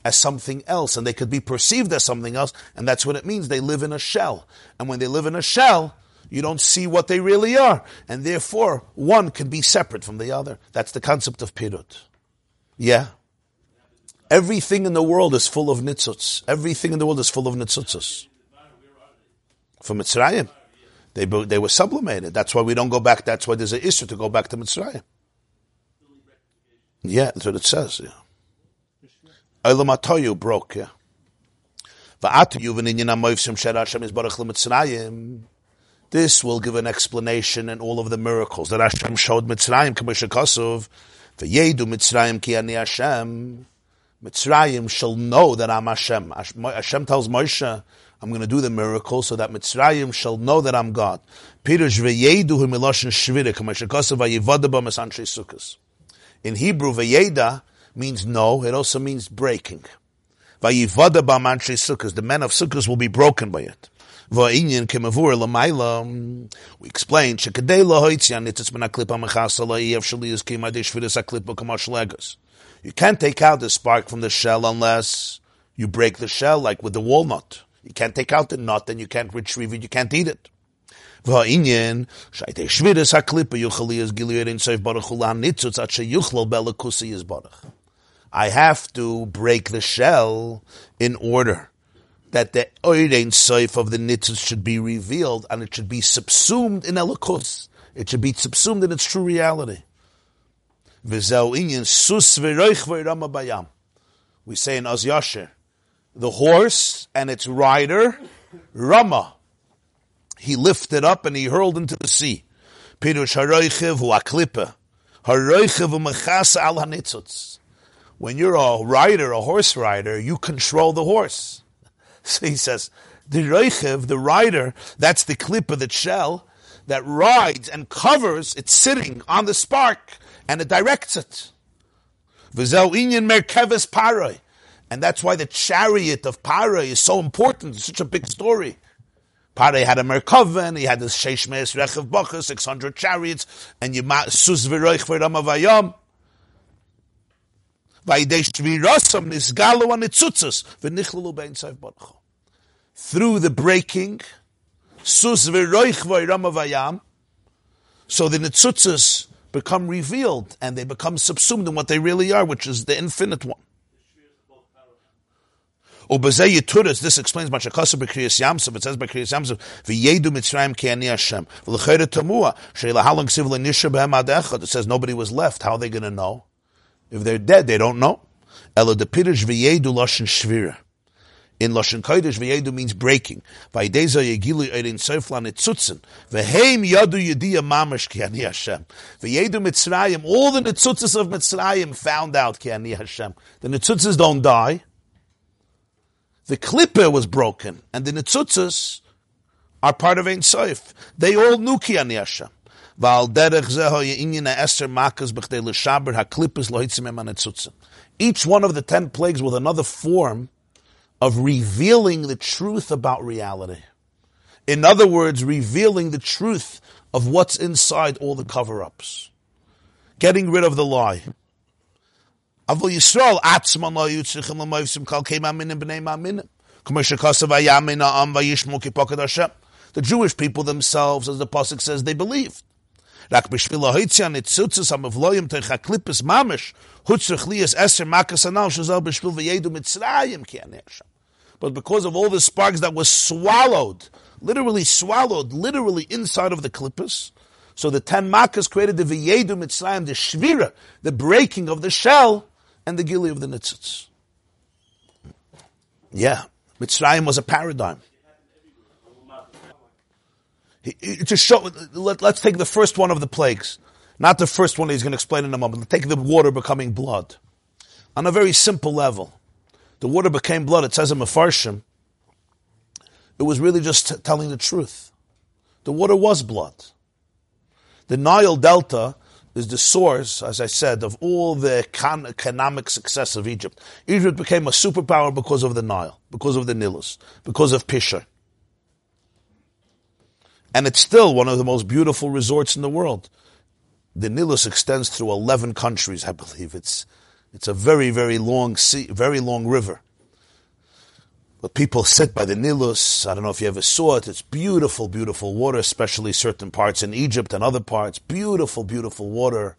as something else, and they could be perceived as something else, and that's what it means. They live in a shell. And when they live in a shell, you don't see what they really are. And therefore, one can be separate from the other. That's the concept of pirut. Yeah. Everything in the world is full of nitzutz. Everything in the world is full of nitzutzes. From Mitzrayim. They, they were sublimated. That's why we don't go back. That's why there's an issue to go back to Mitzrayim. Yeah, that's what it says. Yeah. Olam broke, yeah. This will give an explanation in all of the miracles that Hashem showed Mitzrayim, Kamisha Kosov, V'yedu Mitzrayim ki ani Hashem. Mitzrayim shall know that I'm Hashem. Hashem tells Moshe, I'm going to do the miracle so that Mitzrayim shall know that I'm God. Sukkos. In Hebrew, v'yeda, means no, it also means breaking. Vayivada b'amanshe sukkahs, the men of sukkahs will be broken by it. Va'inyan kemavur l'mayla, mm, we explained, shekadei lahoitzian nitzitz ben aklipa mechasa la'iyav shaliyus kim adish vidus aklipa kamash legos. You can't take out the spark from the shell unless you break the shell, like with the walnut. You can't take out the nut and you can't retrieve it, you can't eat it. Haklipa baruch nitzutz at sheyuchlal belakusi baruch. I have to break the shell in order that the Oirein Seif of the Nitzvah should be revealed and it should be subsumed in Elikus. It should be subsumed in its true reality. We say in Oz Yasher, the horse and its rider, Rama, he lifted up and he hurled into the sea. Al hanitzutz when you're a rider, a horse rider, you control the horse. So he says, the reichev, the rider, that's the clip of the shell that rides and covers, it's sitting on the spark and it directs it. merkeves. And that's why the chariot of Paroi is so important. It's such a big story. Paroi had a Merkoven, he had this Sheshmes Rechev Bacha, 600 chariots, and you sus v'roich v'ramavayom. Through the breaking, sus v'ayam, so the nitzutzas become revealed and they become subsumed in what they really are, which is the infinite one. Turas, this explains much Akasa. It says Bekriyas Yamsov, V'yedu Mitzrayim ki ani Hashem. V'lechere tamua, she'la halang siv l'nisha b'hem adechad. It says nobody was left. How are they going to know? If they're dead, they don't know. Ela de pirish v'yedu lashon shvira. In lashon kodesh v'yedu means breaking. V'ideza yegilu erin soiflan etzutzen. V'heim yadu yediyah mamash ki ani Hashem. V'yedu mitzrayim. All the netzutzes of Mitzrayim found out ki ani Hashem. The netzutzes don't die. The klippe was broken, and the netzutzes are part of Ein Soif. They all knew ki ani Hashem. Each one of the ten plagues with another form of revealing the truth about reality. In other words, revealing the truth of what's inside all the cover-ups. Getting rid of the lie. Yisrael, atzman lo yutzrichim l'moivsim kal keim aminim b'nei. The Jewish people themselves, as the Pasuk says, they believed. Rak am teich mamish, hutzrich lias eser makas anal v'yedu mitzrayim But because of all the sparks that were swallowed, literally swallowed, literally inside of the klippus, so the ten makas created the v'yedu mitzrayim, the shvira, the breaking of the shell, and the gili of the nitzitz. Yeah, Mitzrayim was a paradigm to show, let, us take the first one of the plagues. Not the first one he's going to explain in a moment. Take the water becoming blood. On a very simple level. The water became blood. It says in Mefarshim it was really just t- telling the truth. The water was blood. The Nile Delta is the source, as I said, of all the economic success of Egypt. Egypt became a superpower because of the Nile, because of the Nilus, because of Pishar. And it's still one of the most beautiful resorts in the world. The Nilus extends through 11 countries, I believe. It's, it's a very, very long sea, very long river. But people sit by the Nilus. I don't know if you ever saw it. It's beautiful, beautiful water, especially certain parts in Egypt and other parts. Beautiful, beautiful water.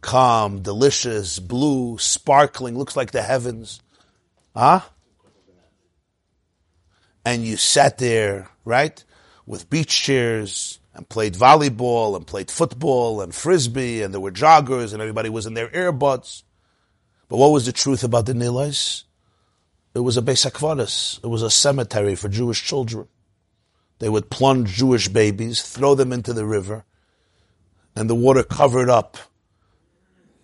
Calm, delicious, blue, sparkling, looks like the heavens. Huh? And you sat there, right? With beach chairs and played volleyball and played football and frisbee and there were joggers and everybody was in their earbuds. But what was the truth about the Nilais? It was a Beis It was a cemetery for Jewish children. They would plunge Jewish babies, throw them into the river, and the water covered up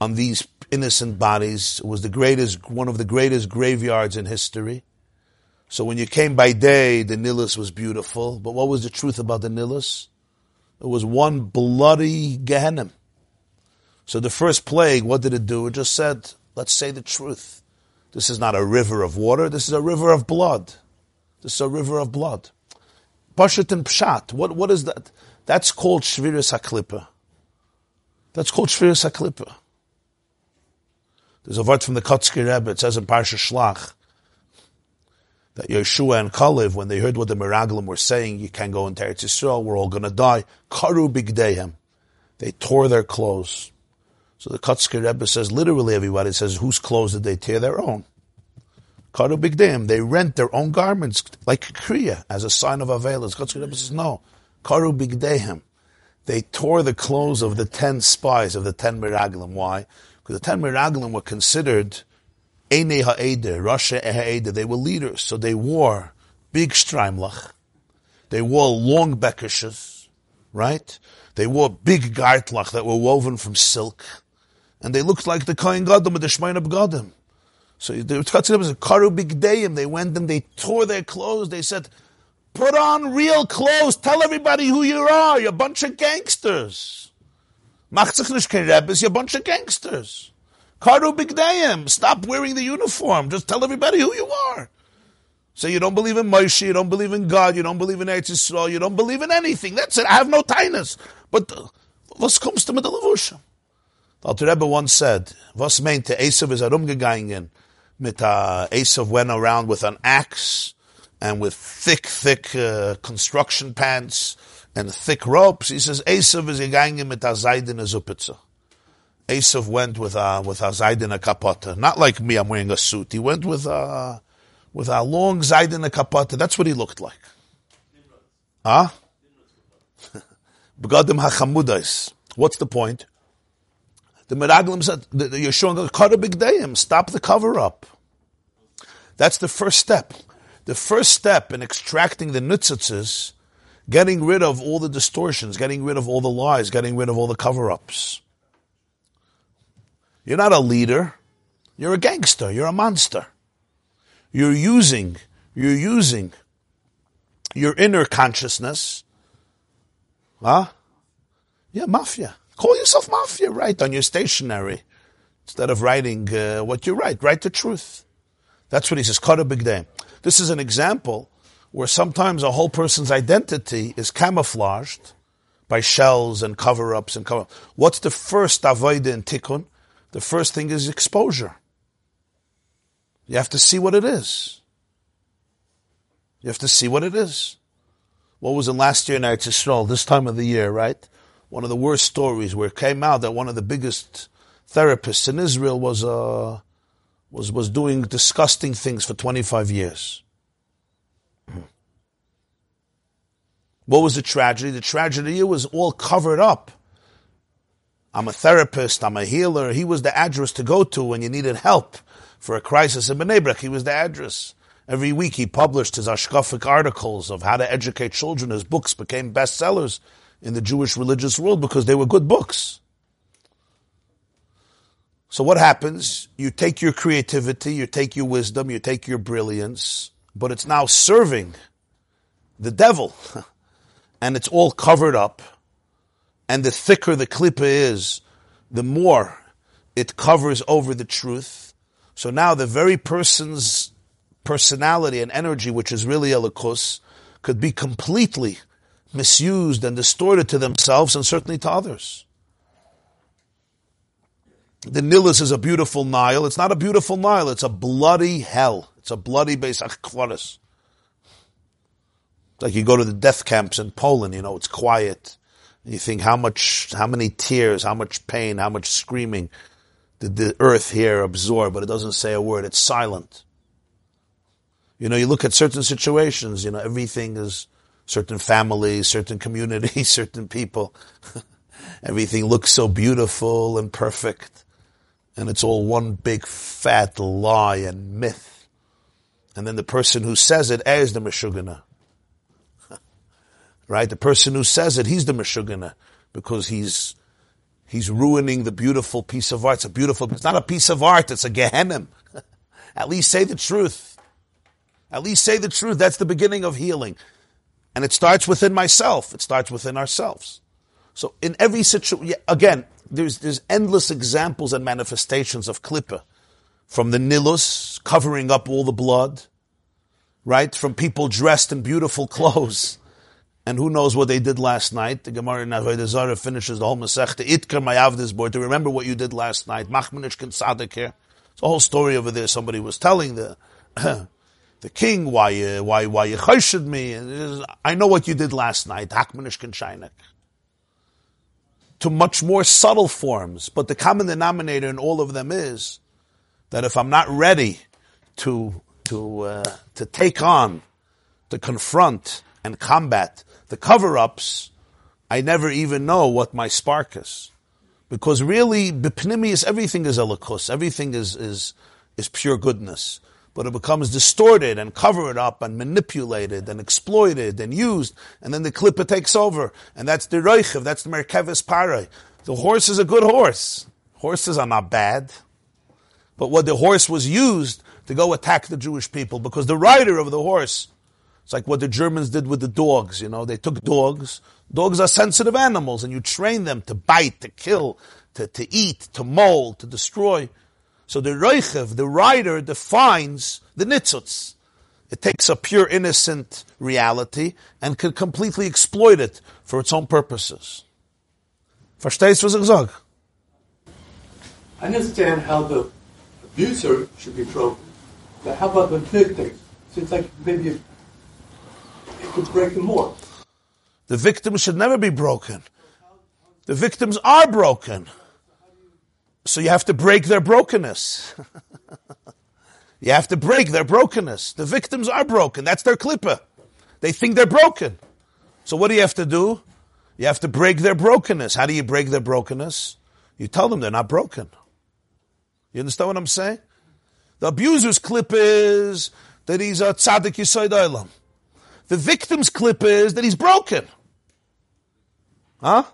on these innocent bodies. It was the greatest, one of the greatest graveyards in history. So when you came by day, the Nilus was beautiful. But what was the truth about the Nilus? It was one bloody Gehenna. So the first plague, what did it do? It just said, let's say the truth. This is not a river of water. This is a river of blood. This is a river of blood. Pashat and Pshat. What, what is that? That's called Shviris HaKlippa. That's called Shviris HaKlippa. There's a word from the Kotzker Rebbe. It says in Parsha Shlach that Yeshua and Kalev, when they heard what the Miraglim were saying, you can't go into Eretz Yisrael, we're all going to die. Karu bigdehem. They tore their clothes. So the Kotzker Rebbe says, literally everybody says, whose clothes did they tear? Their own. Karu Bigdam, they rent their own garments like Kriya as a sign of Avelis. Kotzker Rebbe says, no. Karu Bigdehem. They tore the clothes of the ten spies, of the ten Miraglim. Why? Because the ten Miraglim were considered Eine Ha'eder, Rasha Ha'eder. They were leaders, so they wore big streimlach. They wore long bekishes, right? They wore big gartlach that were woven from silk and they looked like the Kohen Gadol with the Shemayin Begadim. So the Tzkatzim was a Karu Bigdeim. They went and they tore their clothes. They said, put on real clothes. Tell everybody who you are. You're a bunch of gangsters. Machzich you're a bunch of gangsters. Karu Bigdeim. Stop wearing the uniform. Just tell everybody who you are. So you don't believe in Moshe, you don't believe in God, you don't believe in Eretz Yisrael, you don't believe in anything. That's it. I have no tinus. But uh, was mit der Levushim? Alter Rebbe once said, was meinte Esav is herumgegangen mit uh, Esav went around with an axe and with thick, thick uh, construction pants and thick ropes. He says Esav is gegangen mit a Zaydin Zupitza. Esav went with a, with a Zaydin kapota. Not like me, I'm wearing a suit. He went with a, with a long Zaydin kapota. That's what he looked like. Huh? Begadim hachamudais. What's the point? The Meraglim said, you're showing a Kara Bigdayim, stop the cover up. That's the first step. The first step in extracting the nutzitzes, getting rid of all the distortions, getting rid of all the lies, getting rid of all the cover ups. You're not a leader. You're a gangster. You're a monster. You're using, you're using your inner consciousness. Huh? Yeah, mafia. Call yourself mafia, write on your stationery. Instead of writing uh, what you write, write the truth. That's what he says, Kara Bigday. This is an example where sometimes a whole person's identity is camouflaged by shells and cover-ups and cover What's the first avoida in tikkun? The first thing is exposure. You have to see what it is. You have to see what it is. What was it last year in Eretz Yisrael, this time of the year, right? One of the worst stories where it came out that one of the biggest therapists in Israel was uh, was was doing disgusting things for 25 years. What was the tragedy? The tragedy it was all covered up. I'm a therapist, I'm a healer. He was the address to go to when you needed help for a crisis in Bnei Brak. He was the address. Every week he published his ashkafic articles of how to educate children. His books became bestsellers in the Jewish religious world because they were good books. So what happens? You take your creativity, you take your wisdom, you take your brilliance, but it's now serving the devil, and it's all covered up, and the thicker the klipa is, the more it covers over the truth. So now the very person's personality and energy, which is really a lakus, could be completely misused and distorted to themselves and certainly to others. The Nilus is a beautiful Nile. It's not a beautiful Nile. It's a bloody hell. It's a bloody base It's like you go to the death camps in Poland, you know, it's quiet. You think how much, how many tears, how much pain, how much screaming did the earth here absorb, but it doesn't say a word. It's silent. You know, you look at certain situations, you know, everything is certain families, certain communities, certain people. everything looks so beautiful and perfect. And it's all one big fat lie and myth. And then the person who says it eh, is the Meshugana. right? The person who says it, he's the Meshugana because he's he's ruining the beautiful piece of art. It's a beautiful, it's not a piece of art, it's a Gehenna. At least say the truth. At least say the truth. That's the beginning of healing. And it starts within myself. It starts within ourselves. So in every situation, again, there's, there's endless examples and manifestations of klippa. From the nilus, covering up all the blood, right? From people dressed in beautiful clothes. And who knows what they did last night? The Gemara in Avodah Zarah finishes the whole Masechta. Itkar Mayavdis board to remember what you did last night. Machmanish Kin Sadik here. It's a whole story over there. Somebody was telling the the king why you why why you chayshid me. I know what you did last night. Hakmanish Kinshainik. To much more subtle forms, but the common denominator in all of them is that if I'm not ready to to uh, to take on, to confront and combat the cover-ups, I never even know what my spark is. Because really, bipnimius, everything is elikus, everything is, is, is pure goodness. But it becomes distorted and covered up and manipulated and exploited and used, and then the klippa takes over. And that's the reichiv, that's the merkevis pare. The horse is a good horse. Horses are not bad. But what the horse was used to go attack the Jewish people, because the rider of the horse it's like what the Germans did with the dogs, you know. They took dogs. Dogs are sensitive animals, and you train them to bite, to kill, to, to eat, to mold, to destroy. So the Reichev, the writer, defines the nitzutz. It takes a pure innocent reality and can completely exploit it for its own purposes. Verstehst was ich? I understand how the abuser should be broken. But how about the victim? Seems like maybe it could break them more. The victims should never be broken. The victims are broken. So you have to break their brokenness. you have to break their brokenness. The victims are broken. That's their klippa. They think they're broken. So what do you have to do? You have to break their brokenness. How do you break their brokenness? You tell them they're not broken. You understand what I'm saying? The abuser's clip is that he's a tzaddik yisoid olam. The victim's clip is that he's broken. Huh?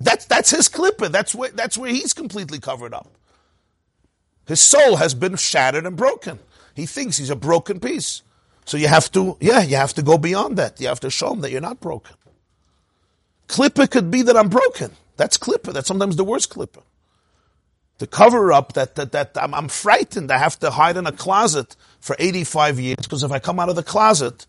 That's, that's his klippa. That's where, that's where he's completely covered up. His soul has been shattered and broken. He thinks he's a broken piece. So you have to, yeah, you have to go beyond that. You have to show him that you're not broken. Klippa could be that I'm broken. That's klippa. That's sometimes the worst klippa. The cover up that, that, that I'm, I'm frightened. I have to hide in a closet for 85 years because if I come out of the closet,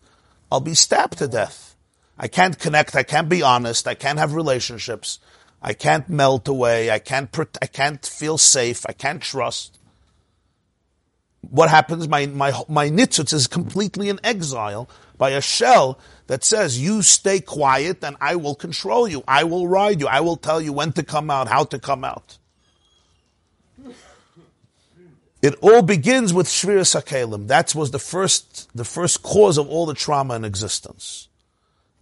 I'll be stabbed to death. I can't connect. I can't be honest. I can't have relationships. I can't melt away. I can't, I can't feel safe. I can't trust. What happens? My, my, my nitzutz is completely in exile by a shell that says, you stay quiet and I will control you. I will ride you. I will tell you when to come out, how to come out. It all begins with Shvira Sakelim. That was the first, the first cause of all the trauma in existence.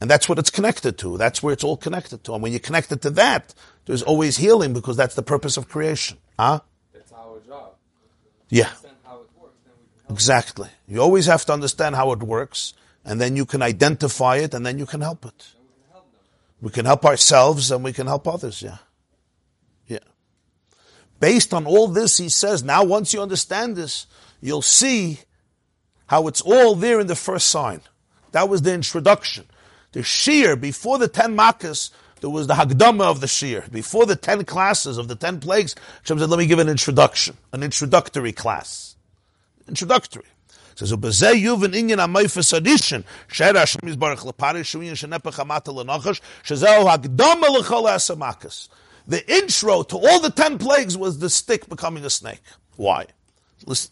And that's what it's connected to. That's where it's all connected to. And when you're connected to that, there's always healing because that's the purpose of creation. Huh? It's our job. Yeah. exactly. You always have to understand how it works, and then you can identify it, and then you can help it. We can help, we can help ourselves, and we can help others. Yeah. Yeah. Based on all this, he says, now once you understand this, you'll see how it's all there in the first sign. That was the introduction. The shear, before the ten makas, there was the Hagdama of the shear. Before the ten classes of the ten plagues, Hashem said, let me give an introduction, an introductory class. Introductory. says, "Ubezeh yuven inyan amayfes addition. Sher Hashem yizbarach leparish shuyin shenepach amata lenachash. Shezeh hagdama lechol. The intro to all the ten plagues was the stick becoming a snake. Why? Listen.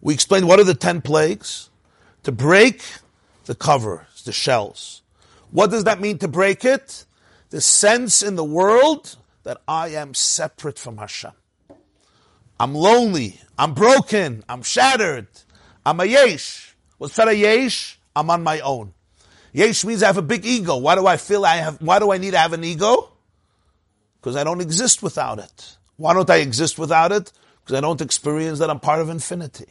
We explained what are the ten plagues? To break the covers, the shells. What does that mean to break it? The sense in the world that I am separate from Hashem. I'm lonely. I'm broken. I'm shattered. I'm a yesh. What's that a yesh? I'm on my own. Yesh means I have a big ego. Why do I feel I have, why do I need to have an ego? Because I don't exist without it. Why don't I exist without it? Because I don't experience that I'm part of infinity.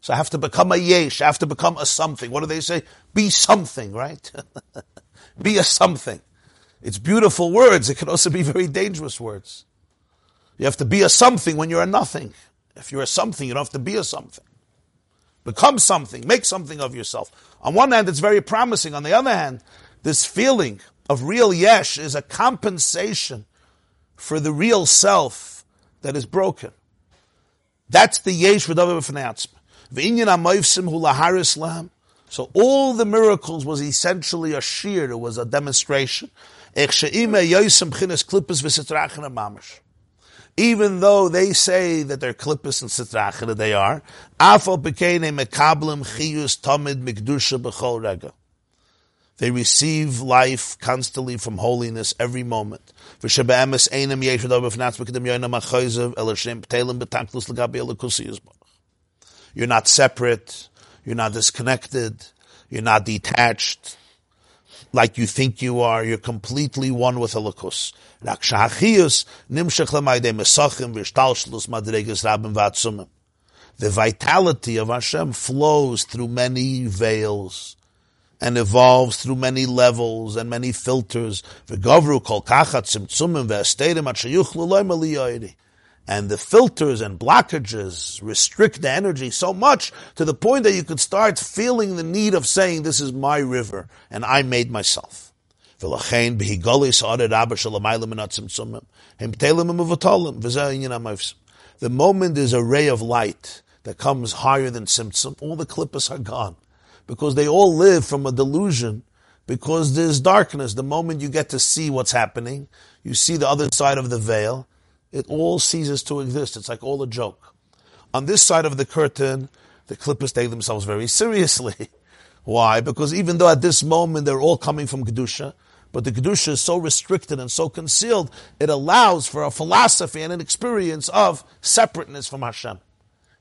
So I have to become a yesh. I have to become a something. What do they say? Be something, right? be a something. It's beautiful words. It can also be very dangerous words. You have to be a something when you're a nothing. If you're a something, you don't have to be a something. Become something. Make something of yourself. On one hand, it's very promising. On the other hand, this feeling of real yesh is a compensation for the real self that is broken. That's the yesh for David so all the miracles was essentially a sheer, it was a demonstration. Even though they say that they're klippus and sitrachina, they are. They receive life constantly from holiness every moment. You're not separate. You're not disconnected. You're not detached like you think you are. You're completely one with Elikus. The vitality of Hashem flows through many veils and evolves through many levels and many filters and the filters and blockages restrict the energy so much to the point that you could start feeling the need of saying, this is my river and I made myself. The moment there's a ray of light that comes higher than Tzimtzum, all the klippas are gone. Because they all live from a delusion, because there's darkness. The moment you get to see what's happening, you see the other side of the veil, it all ceases to exist. It's like all a joke. On this side of the curtain, the Klippas take themselves very seriously. Why? Because even though at this moment they're all coming from Kedusha, but the Kedusha is so restricted and so concealed, it allows for a philosophy and an experience of separateness from Hashem,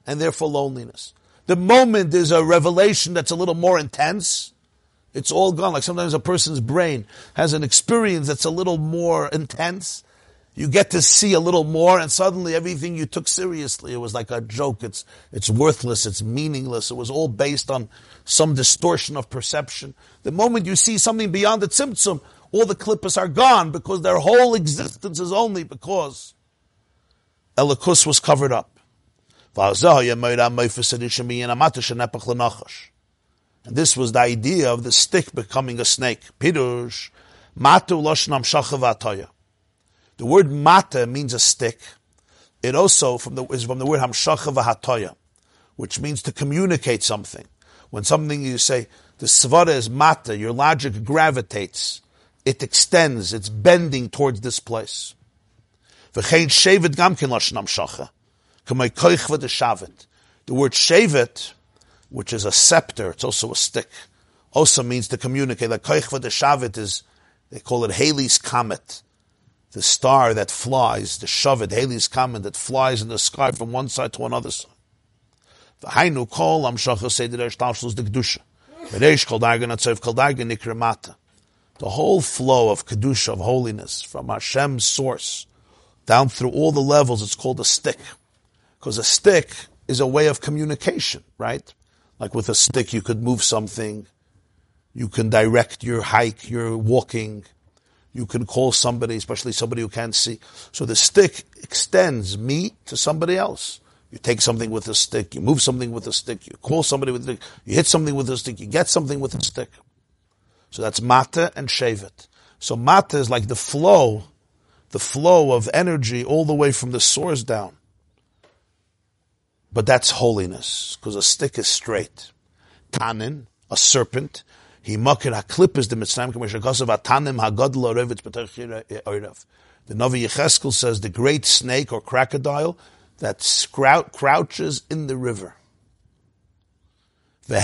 and therefore loneliness. The moment there's a revelation that's a little more intense, it's all gone. Like sometimes a person's brain has an experience that's a little more intense, you get to see a little more, and suddenly everything you took seriously, it was like a joke. It's, it's worthless. It's meaningless. It was all based on some distortion of perception. The moment you see something beyond the tzimtzum, all the klippas are gone because their whole existence is only because Elikus was covered up. And this was the idea of the stick becoming a snake. Pirush, matu loshnam shachav the word mata means a stick. It also from the, is from the word hamshacha v'hatoya, which means to communicate something. When something you say, the svara is mata, your logic gravitates. It extends, it's bending towards this place. V'chein shevet gamkin lashon hamshacha. The word shevet, which is a scepter, it's also a stick, also means to communicate. Like koich v'deshavet is, they call it Halley's Comet the star that flies, the Shavet, Halley's Comet that flies in the sky from one side to another side. The Hainu. The whole flow of Kedusha, of holiness, from Hashem's source, down through all the levels, it's called a stick. Because a stick is a way of communication, right? Like with a stick you could move something, you can direct your hike, your walking, You can call somebody, especially somebody who can't see. So the stick extends me to somebody else. You take something with a stick, you move something with a stick, you call somebody with a stick, you hit something with a stick, you get something with a stick. So that's mata and shevet. So mata is like the flow, the flow of energy all the way from the source down. But that's holiness, because a stick is straight. Tanin, a serpent, he makir the mitzrayim k'mesher atanim hagadol b'tech The Yecheskel says the great snake or crocodile that crouches in the river. So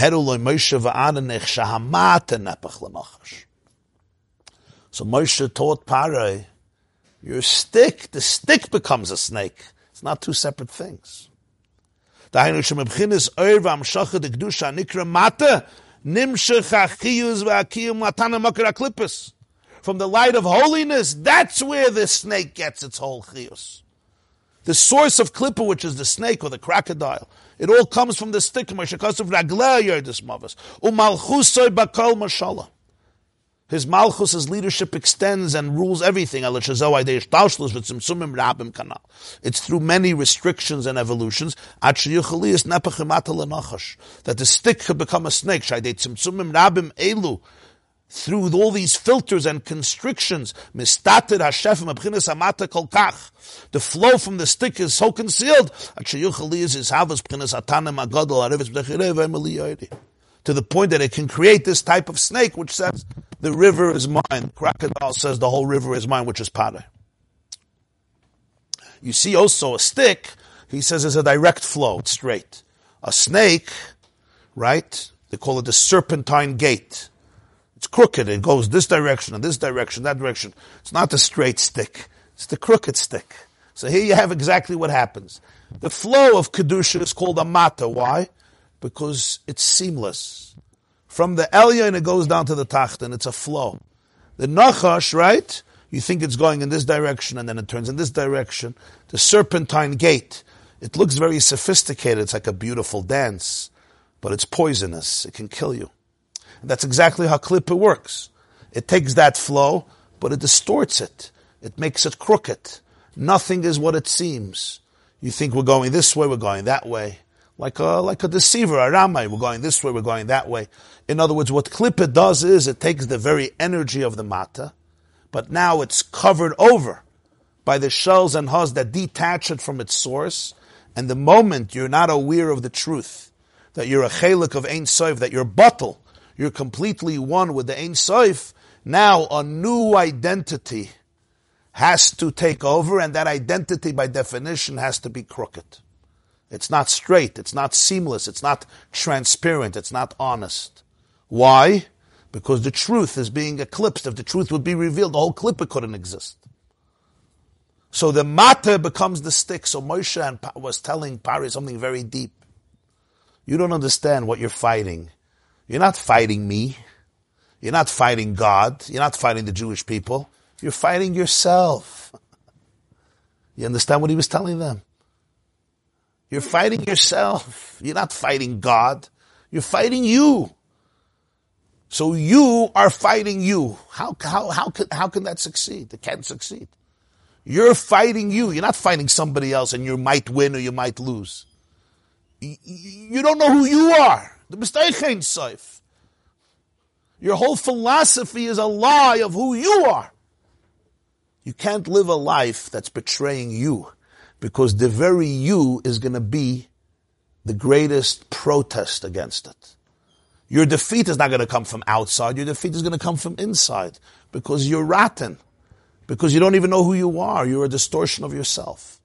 Moshe taught Parai, your stick, the stick becomes a snake. It's not two separate things. From the light of holiness, that's where the snake gets its whole chiyus. The source of klippa, which is the snake or the crocodile, it all comes from the stick. His malchus, his leadership extends and rules everything. It's through many restrictions and evolutions that the stick could become a snake through all these filters and constrictions. The flow from the stick is so concealed. To the point that it can create this type of snake, which says the river is mine. Crocodile says the whole river is mine, which is pare. You see also a stick. He says is a direct flow, it's straight. A snake, right? They call it the serpentine gait it's crooked. It goes this direction and this direction, that direction. It's not the straight stick. It's the crooked stick. So here you have exactly what happens. The flow of Kedusha is called a mata. Why? Because it's seamless. From the Elyon, it goes down to the Tacht, and it's a flow. The Nachash, right? You think it's going in this direction, and then it turns in this direction. The serpentine gait. It looks very sophisticated. It's like a beautiful dance, but it's poisonous. It can kill you. That's exactly how Klippa works. It takes that flow, but it distorts it. It makes it crooked. Nothing is what it seems. You think we're going this way, we're going that way. Like a, like a deceiver, a ramai, we're going this way, we're going that way. In other words, what Klippa does is it takes the very energy of the mata, but now it's covered over by the shells and hus that detach it from its source. And the moment you're not aware of the truth, that you're a chalik of Ein Sof, that you're batel, you're completely one with the Ein Sof, now a new identity has to take over, and that identity by definition has to be crooked. It's not straight, it's not seamless, it's not transparent, it's not honest. Why? Because the truth is being eclipsed. If the truth would be revealed, the whole klippa couldn't exist. So the matter becomes the stick. So Moshe was telling Pari something very deep. You don't understand what you're fighting. You're not fighting me. You're not fighting God. You're not fighting the Jewish people. You're fighting yourself. You understand what he was telling them? You're fighting yourself. You're not fighting God. You're fighting you. So you are fighting you. How, how, how, can, how can that succeed? It can't succeed. You're fighting you. You're not fighting somebody else and you might win or you might lose. You don't know who you are. The mistake ain't. Your whole philosophy is a lie of who you are. You can't live a life that's betraying you because the very you is going to be the greatest protest against it. Your defeat is not going to come from outside. Your defeat is going to come from inside because you're rotten. Because you don't even know who you are. You're a distortion of yourself.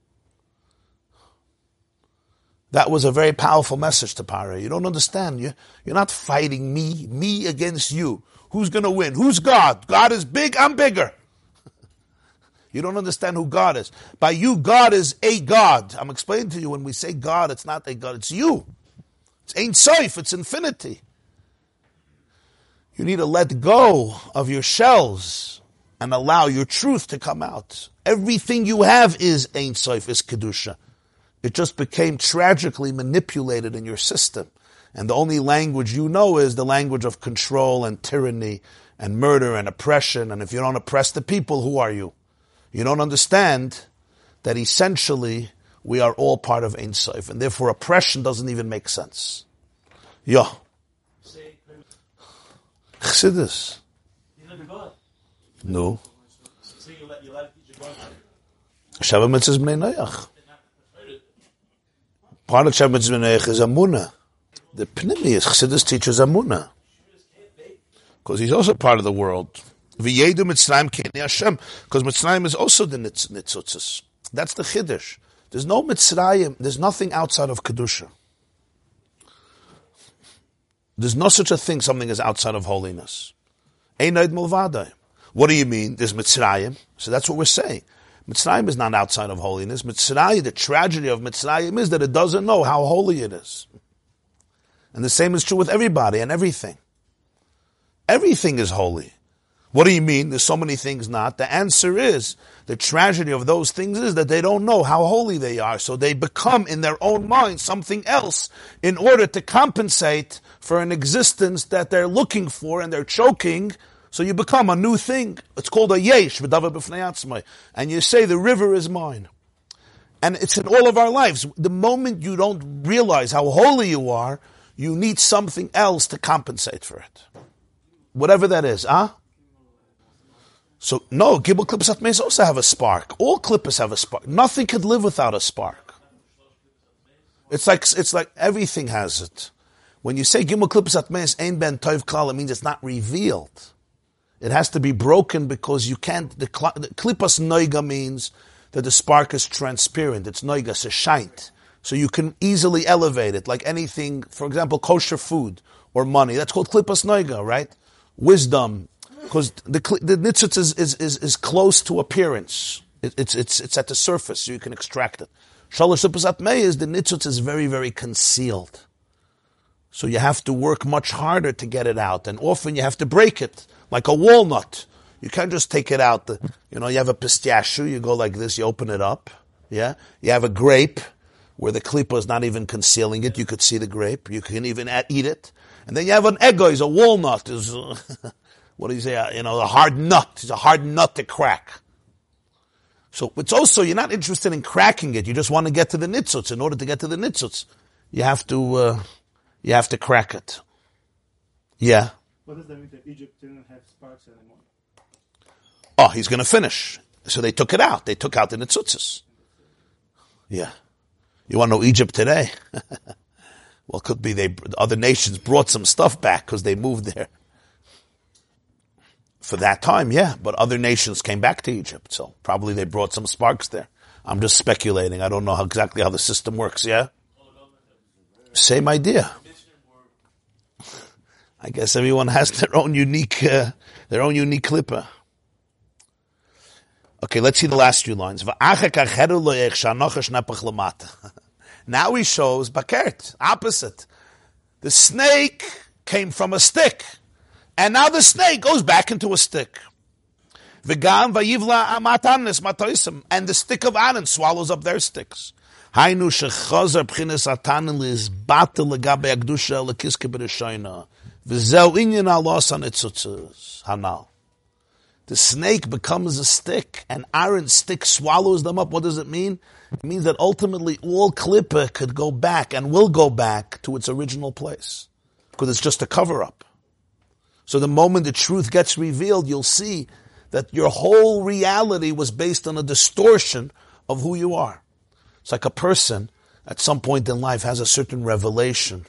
That was a very powerful message to Pare. You don't understand. You, you're not fighting me, me against you. Who's going to win? Who's God? God is big, I'm bigger. You don't understand who God is. By you, God is a God. I'm explaining to you when we say God, it's not a God, it's you. It's Ein Sof, it's infinity. You need to let go of your shells and allow your truth to come out. Everything you have is Ein Sof, is Kedusha. It just became tragically manipulated in your system. And the only language you know is the language of control and tyranny and murder and oppression. And if you don't oppress the people, who are you? You don't understand that essentially we are all part of Ein Sof, and therefore oppression doesn't even make sense. Yeah. Chassidus. No. Shabbat b'nei Noach. Part of Shabbat mitzvahs b'nei Noach is Amunah. The Pnimi is Chassidus teaches Amunah. Because he's also part of the world. V'yedu Mitzrayim k'nei Hashem. Because Mitzrayim is also the nitzutzes. That's the Chiddush. There's no Mitzrayim, there's nothing outside of Kedusha. There's no such a thing, something is outside of holiness. Einaid Mulvadai. What do you mean? There's Mitzrayim. So that's what we're saying. Mitzrayim is not outside of holiness. Mitzrayim, the tragedy of Mitzrayim is that it doesn't know how holy it is. And the same is true with everybody and everything. Everything is holy. What do you mean? There's so many things not. The answer is the tragedy of those things is that they don't know how holy they are. So they become in their own mind something else in order to compensate for an existence that they're looking for and they're choking. So you become a new thing. It's called a yesh, and you say the river is mine. And it's in all of our lives. The moment you don't realize how holy you are, you need something else to compensate for it. Whatever that is, huh? So no, Gimel Klippas Atmeis also have a spark. All Klippas have a spark. Nothing could live without a spark. It's like it's like everything has it. When you say Gimel Klippas Atmeis Ein Ben Tov Klal, it means it's not revealed. It has to be broken because you can't. The, the Noiga means that the spark is transparent. It's Noiga, it's a shine. So you can easily elevate it, like anything. For example, kosher food or money. That's called Klippas Noiga, right? Wisdom, because the the nitzutz is, is, is, is, close to appearance. It, it's it's it's at the surface, so you can extract it. Shalosh Sipasat is the nitzutz is very very concealed, so you have to work much harder to get it out, and often you have to break it like a walnut. You can't just take it out. The, you know, you have a pistachio, you go like this, you open it up. Yeah, you have a grape where the klippa is not even concealing it. You could see the grape. You can even eat it. And then you have an egoz, a walnut. Is what do you say? Uh, you know, a hard nut. It's a hard nut to crack. So it's also, you're not interested in cracking it. You just want to get to the nitzutz. In order to get to the nitzutz, you have to, uh, you have to crack it. Yeah. What does that mean that Egypt didn't have sparks anymore? Oh, he's going to finish. So they took it out. They took out the nitzutzes. Yeah. You want to know Egypt today? well, could be they, other nations brought some stuff back because they moved there for that time, yeah, but other nations came back to Egypt, so probably they brought some sparks there. I'm just speculating. I don't know how, exactly how the system works, yeah? Same idea. I guess everyone has their own unique, uh, their own unique klippa. Okay, let's see the last few lines. now he shows bakert, opposite. The snake came from a stick. And now the snake goes back into a stick. And the stick of Aaron swallows up their sticks. The snake becomes a stick, and Aaron's stick swallows them up. What does it mean? It means that ultimately all klippa could go back and will go back to its original place. Because it's just a cover up. So the moment the truth gets revealed, you'll see that your whole reality was based on a distortion of who you are. It's like a person at some point in life has a certain revelation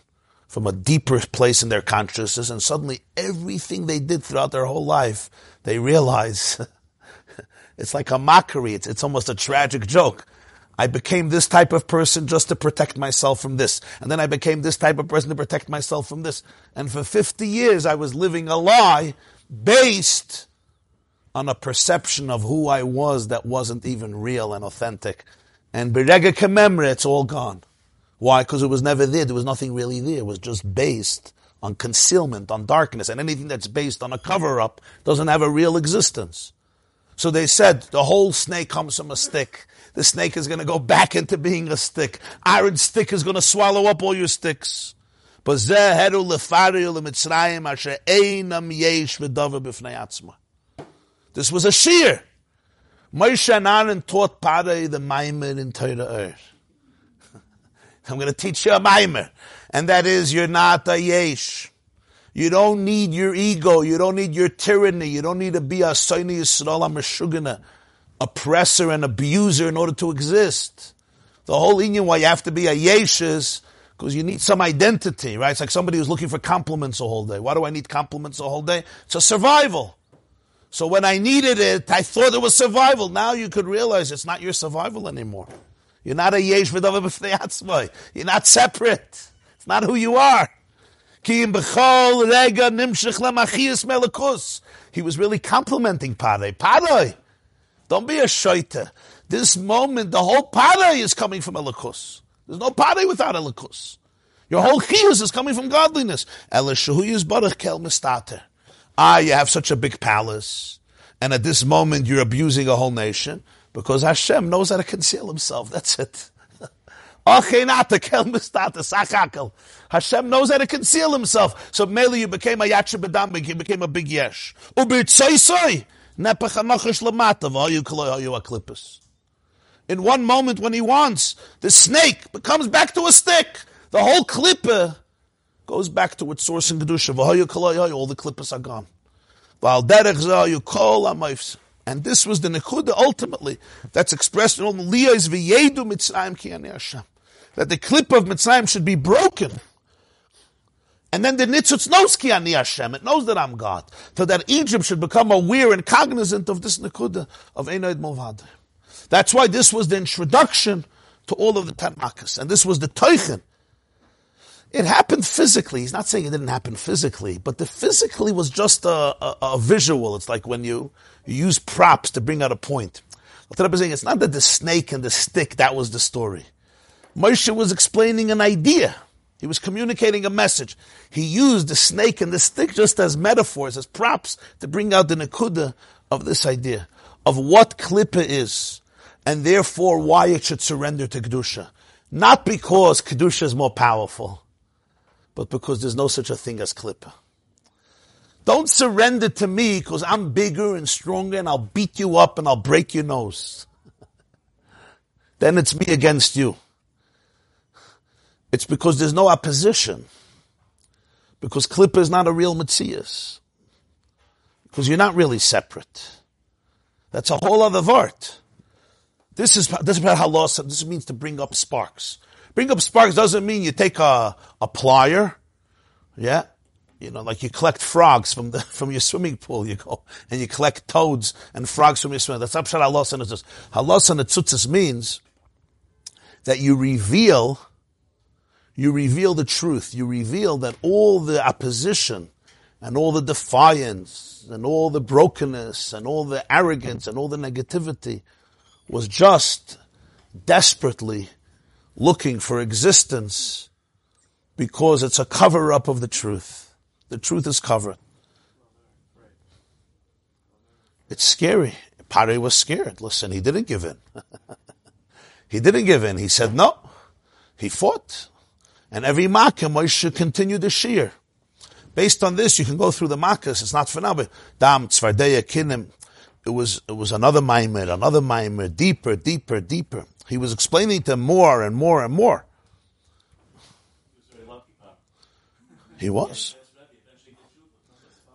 from a deeper place in their consciousness, and suddenly everything they did throughout their whole life, they realize it's like a mockery. It's, it's almost a tragic joke. I became this type of person just to protect myself from this. And then I became this type of person to protect myself from this. And for 50 years I was living a lie based on a perception of who I was that wasn't even real and authentic. And Berega Kememre, it's all gone. Why? Because it was never there. There was nothing really there. It was just based on concealment, on darkness. And anything that's based on a cover up doesn't have a real existence. So they said the whole snake comes from a stick the snake is going to go back into being a stick. Aaron stick is going to swallow up all your sticks. This was a shiur. Moshe and Aaron taught Pare the Maimer in Torah I'm going to teach you a Maimer. And that is, you're not a Yesh. You don't need your ego. You don't need your tyranny. You don't need to be a Soini Yisrael, a Shugana oppressor and abuser in order to exist. The whole inyan why you have to be a Yesh is because you need some identity, right? It's like somebody who's looking for compliments the whole day. Why do I need compliments the whole day? It's a survival. So when I needed it, I thought it was survival. Now you could realize it's not your survival anymore. You're not a yesh v'davav You're not separate. It's not who you are. He was really complimenting Padre. Padre, don't be a shaita. This moment, the whole Padre is coming from Elikus. There's no Padre without Elikus. Your whole chiyus is coming from godliness. Elishahu is barach kel mistater. Ah, you have such a big palace, and at this moment you're abusing a whole nation because Hashem knows how to conceal himself. That's it. Hashem knows how to conceal himself. So mainly you became a yatcha bedambik, you became a big yesh. In one moment when he wants, the snake becomes back to a stick. The whole klippa goes back to its source in Kedusha. All the klippas are gone. And this was the nekuda ultimately that's expressed in all the liyas v'yedu mitzrayim ki Hashem. That the clip of Mitzrayim should be broken. And then the nitzutz knows ki ani Hashem. It knows that I'm God. So that Egypt should become aware and cognizant of this nekuda of Einoid Mulvad. That's why this was the introduction to all of the Tanakis. And this was the Teuchen it happened physically. He's not saying it didn't happen physically, but the physically was just a, a, a visual. It's like when you, you use props to bring out a point. It's not that the snake and the stick, that was the story. Moshe was explaining an idea. He was communicating a message. He used the snake and the stick just as metaphors, as props, to bring out the nakuda of this idea, of what klippa is, and therefore why it should surrender to Kedusha. Not because Kedusha is more powerful, but because there's no such a thing as klippa. Don't surrender to me because I'm bigger and stronger and I'll beat you up and I'll break your nose. then it's me against you. It's because there's no opposition. Because klippa is not a real metzius. Because you're not really separate. That's a whole other vart. This is, this is about how law, this means to bring up sparks. Bring up sparks doesn't mean you take a, a plier, yeah, you know, like you collect frogs from the from your swimming pool. You go and you collect toads and frogs from your swimming. Pool. That's Abshar Halos and Tzutzis. Halos and Tzutzis means that you reveal, you reveal the truth. You reveal that all the opposition and all the defiance and all the brokenness and all the arrogance and all the negativity was just desperately looking for existence because it's a cover up of the truth. The truth is covered. It's scary. Pare was scared. Listen, he didn't give in. he didn't give in. He said no. He fought. And every makkah Moshe continued the shiur. Based on this, you can go through the makkahs. It's not for now, but dam, tzvardeya, kinim. It was, it was another maimer, another maimer, deeper, deeper, deeper. He was explaining to more and more and more. He was.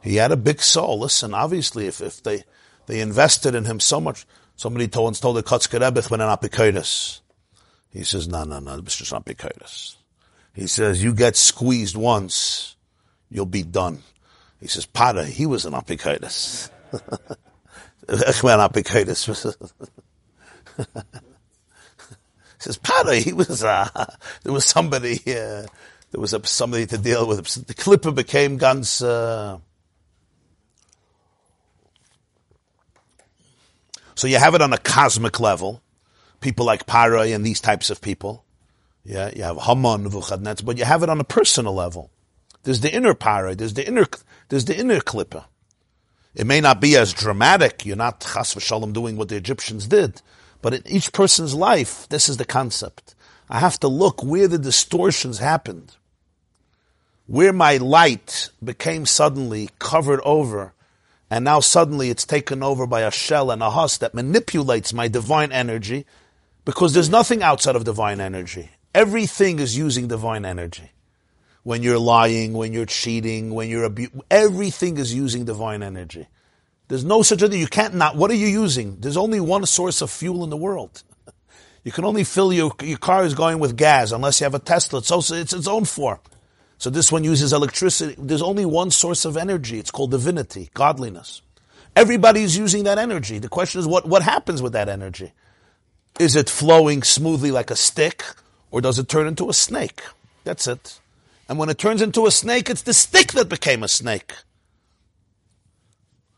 He had a big soul. Listen, obviously, if, if they, they invested in him so much, somebody told, once told the Kotzker Rebbe when an apikoidus. He says, no, no, no, it's just not. He says, you get squeezed once, you'll be done. He says, Pada, he was an apikoidus. says, Padre, he was, uh, there was somebody, uh, there was somebody to deal with. The klippa became ganz, uh, so you have it on a cosmic level. People like Parai and these types of people. Yeah, you have Haman, Vuchadnetz, but you have it on a personal level. There's the inner Parai, there's the inner, there's the inner klippa. It may not be as dramatic. You're not chas v'shalom doing what the Egyptians did, but in each person's life, this is the concept. I have to look where the distortions happened. where my light became suddenly covered over, and now suddenly it's taken over by a shell and a husk that manipulates my divine energy, because there's nothing outside of divine energy. Everything is using divine energy. When you're lying, when you're cheating, when you're abu- everything is using divine energy. There's no such thing. You can't not. What are you using? There's only one source of fuel in the world. You can only fill your your car is going with gas unless you have a Tesla. It's also it's its own form. So this one uses electricity. There's only one source of energy. It's called divinity, godliness. Everybody's using that energy. The question is what what happens with that energy? Is it flowing smoothly like a stick, or does it turn into a snake? That's it. And when it turns into a snake, it's the stick that became a snake.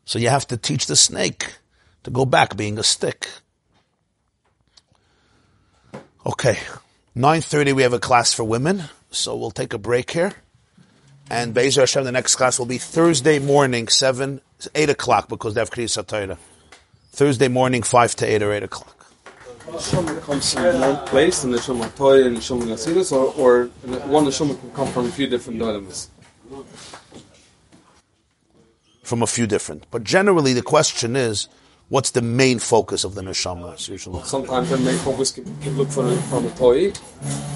So you have to teach the snake to go back being a stick. Okay. 9.30 we have a class for women, so we'll take a break here. And Bezer Hashem, the next class will be Thursday morning, 7, 8 o'clock, because they have HaTorah. Thursday morning, 5 to 8 or 8 o'clock. Neshama comes from one place, and the Neshama Toy and Neshama Nasidus, or, or one Neshama can come from a few different dynamics. From a few different. But generally the question is, what's the main focus of the neshamas usually? Sometimes the main focus can, can look from a, from a Toy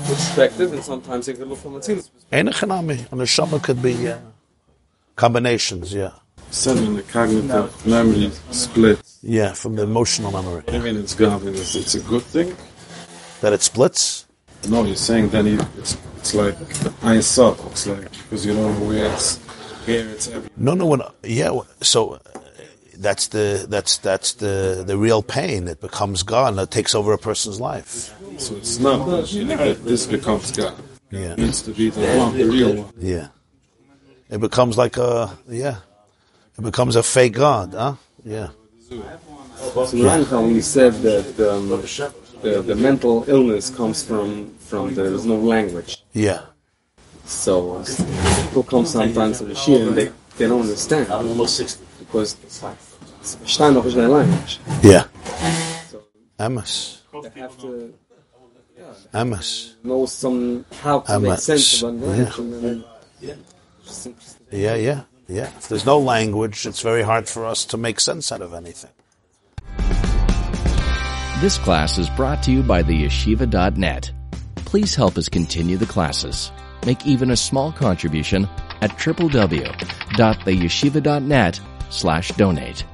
perspective, and sometimes it can look from a Tzilus perspective. Ein echanami. A neshama could be uh, combinations, yeah. Suddenly the cognitive memory splits. Yeah, from the emotional memory. I mean, it's gone. It's, it's a good thing. That it splits? No, you're saying then it's, it's like I Sof. It's like, because you don't know where it's, here it's. No, no, when, yeah, so uh, that's the, that's, that's the, the real pain. It becomes gone. that takes over a person's life. So it's not that this becomes God. Yeah. It needs to be the one, the real one. Yeah. It becomes like a, yeah. It becomes a fake God, huh? Yeah. So Rambam, when he said that um, the, the mental illness comes from, from there's no language. Yeah. So uh, people come sometimes to the shiur and they, they don't understand. Because Stein noch is their language. Yeah. So Emes. they have to Emes. know some how to make sense of Yeah. language. And then, Yeah, yeah, yeah. If there's no language, it's very hard for us to make sense out of anything. This class is brought to you by the yeshiva.net. Please help us continue the classes. Make even a small contribution at www.theyeshiva.net slash donate.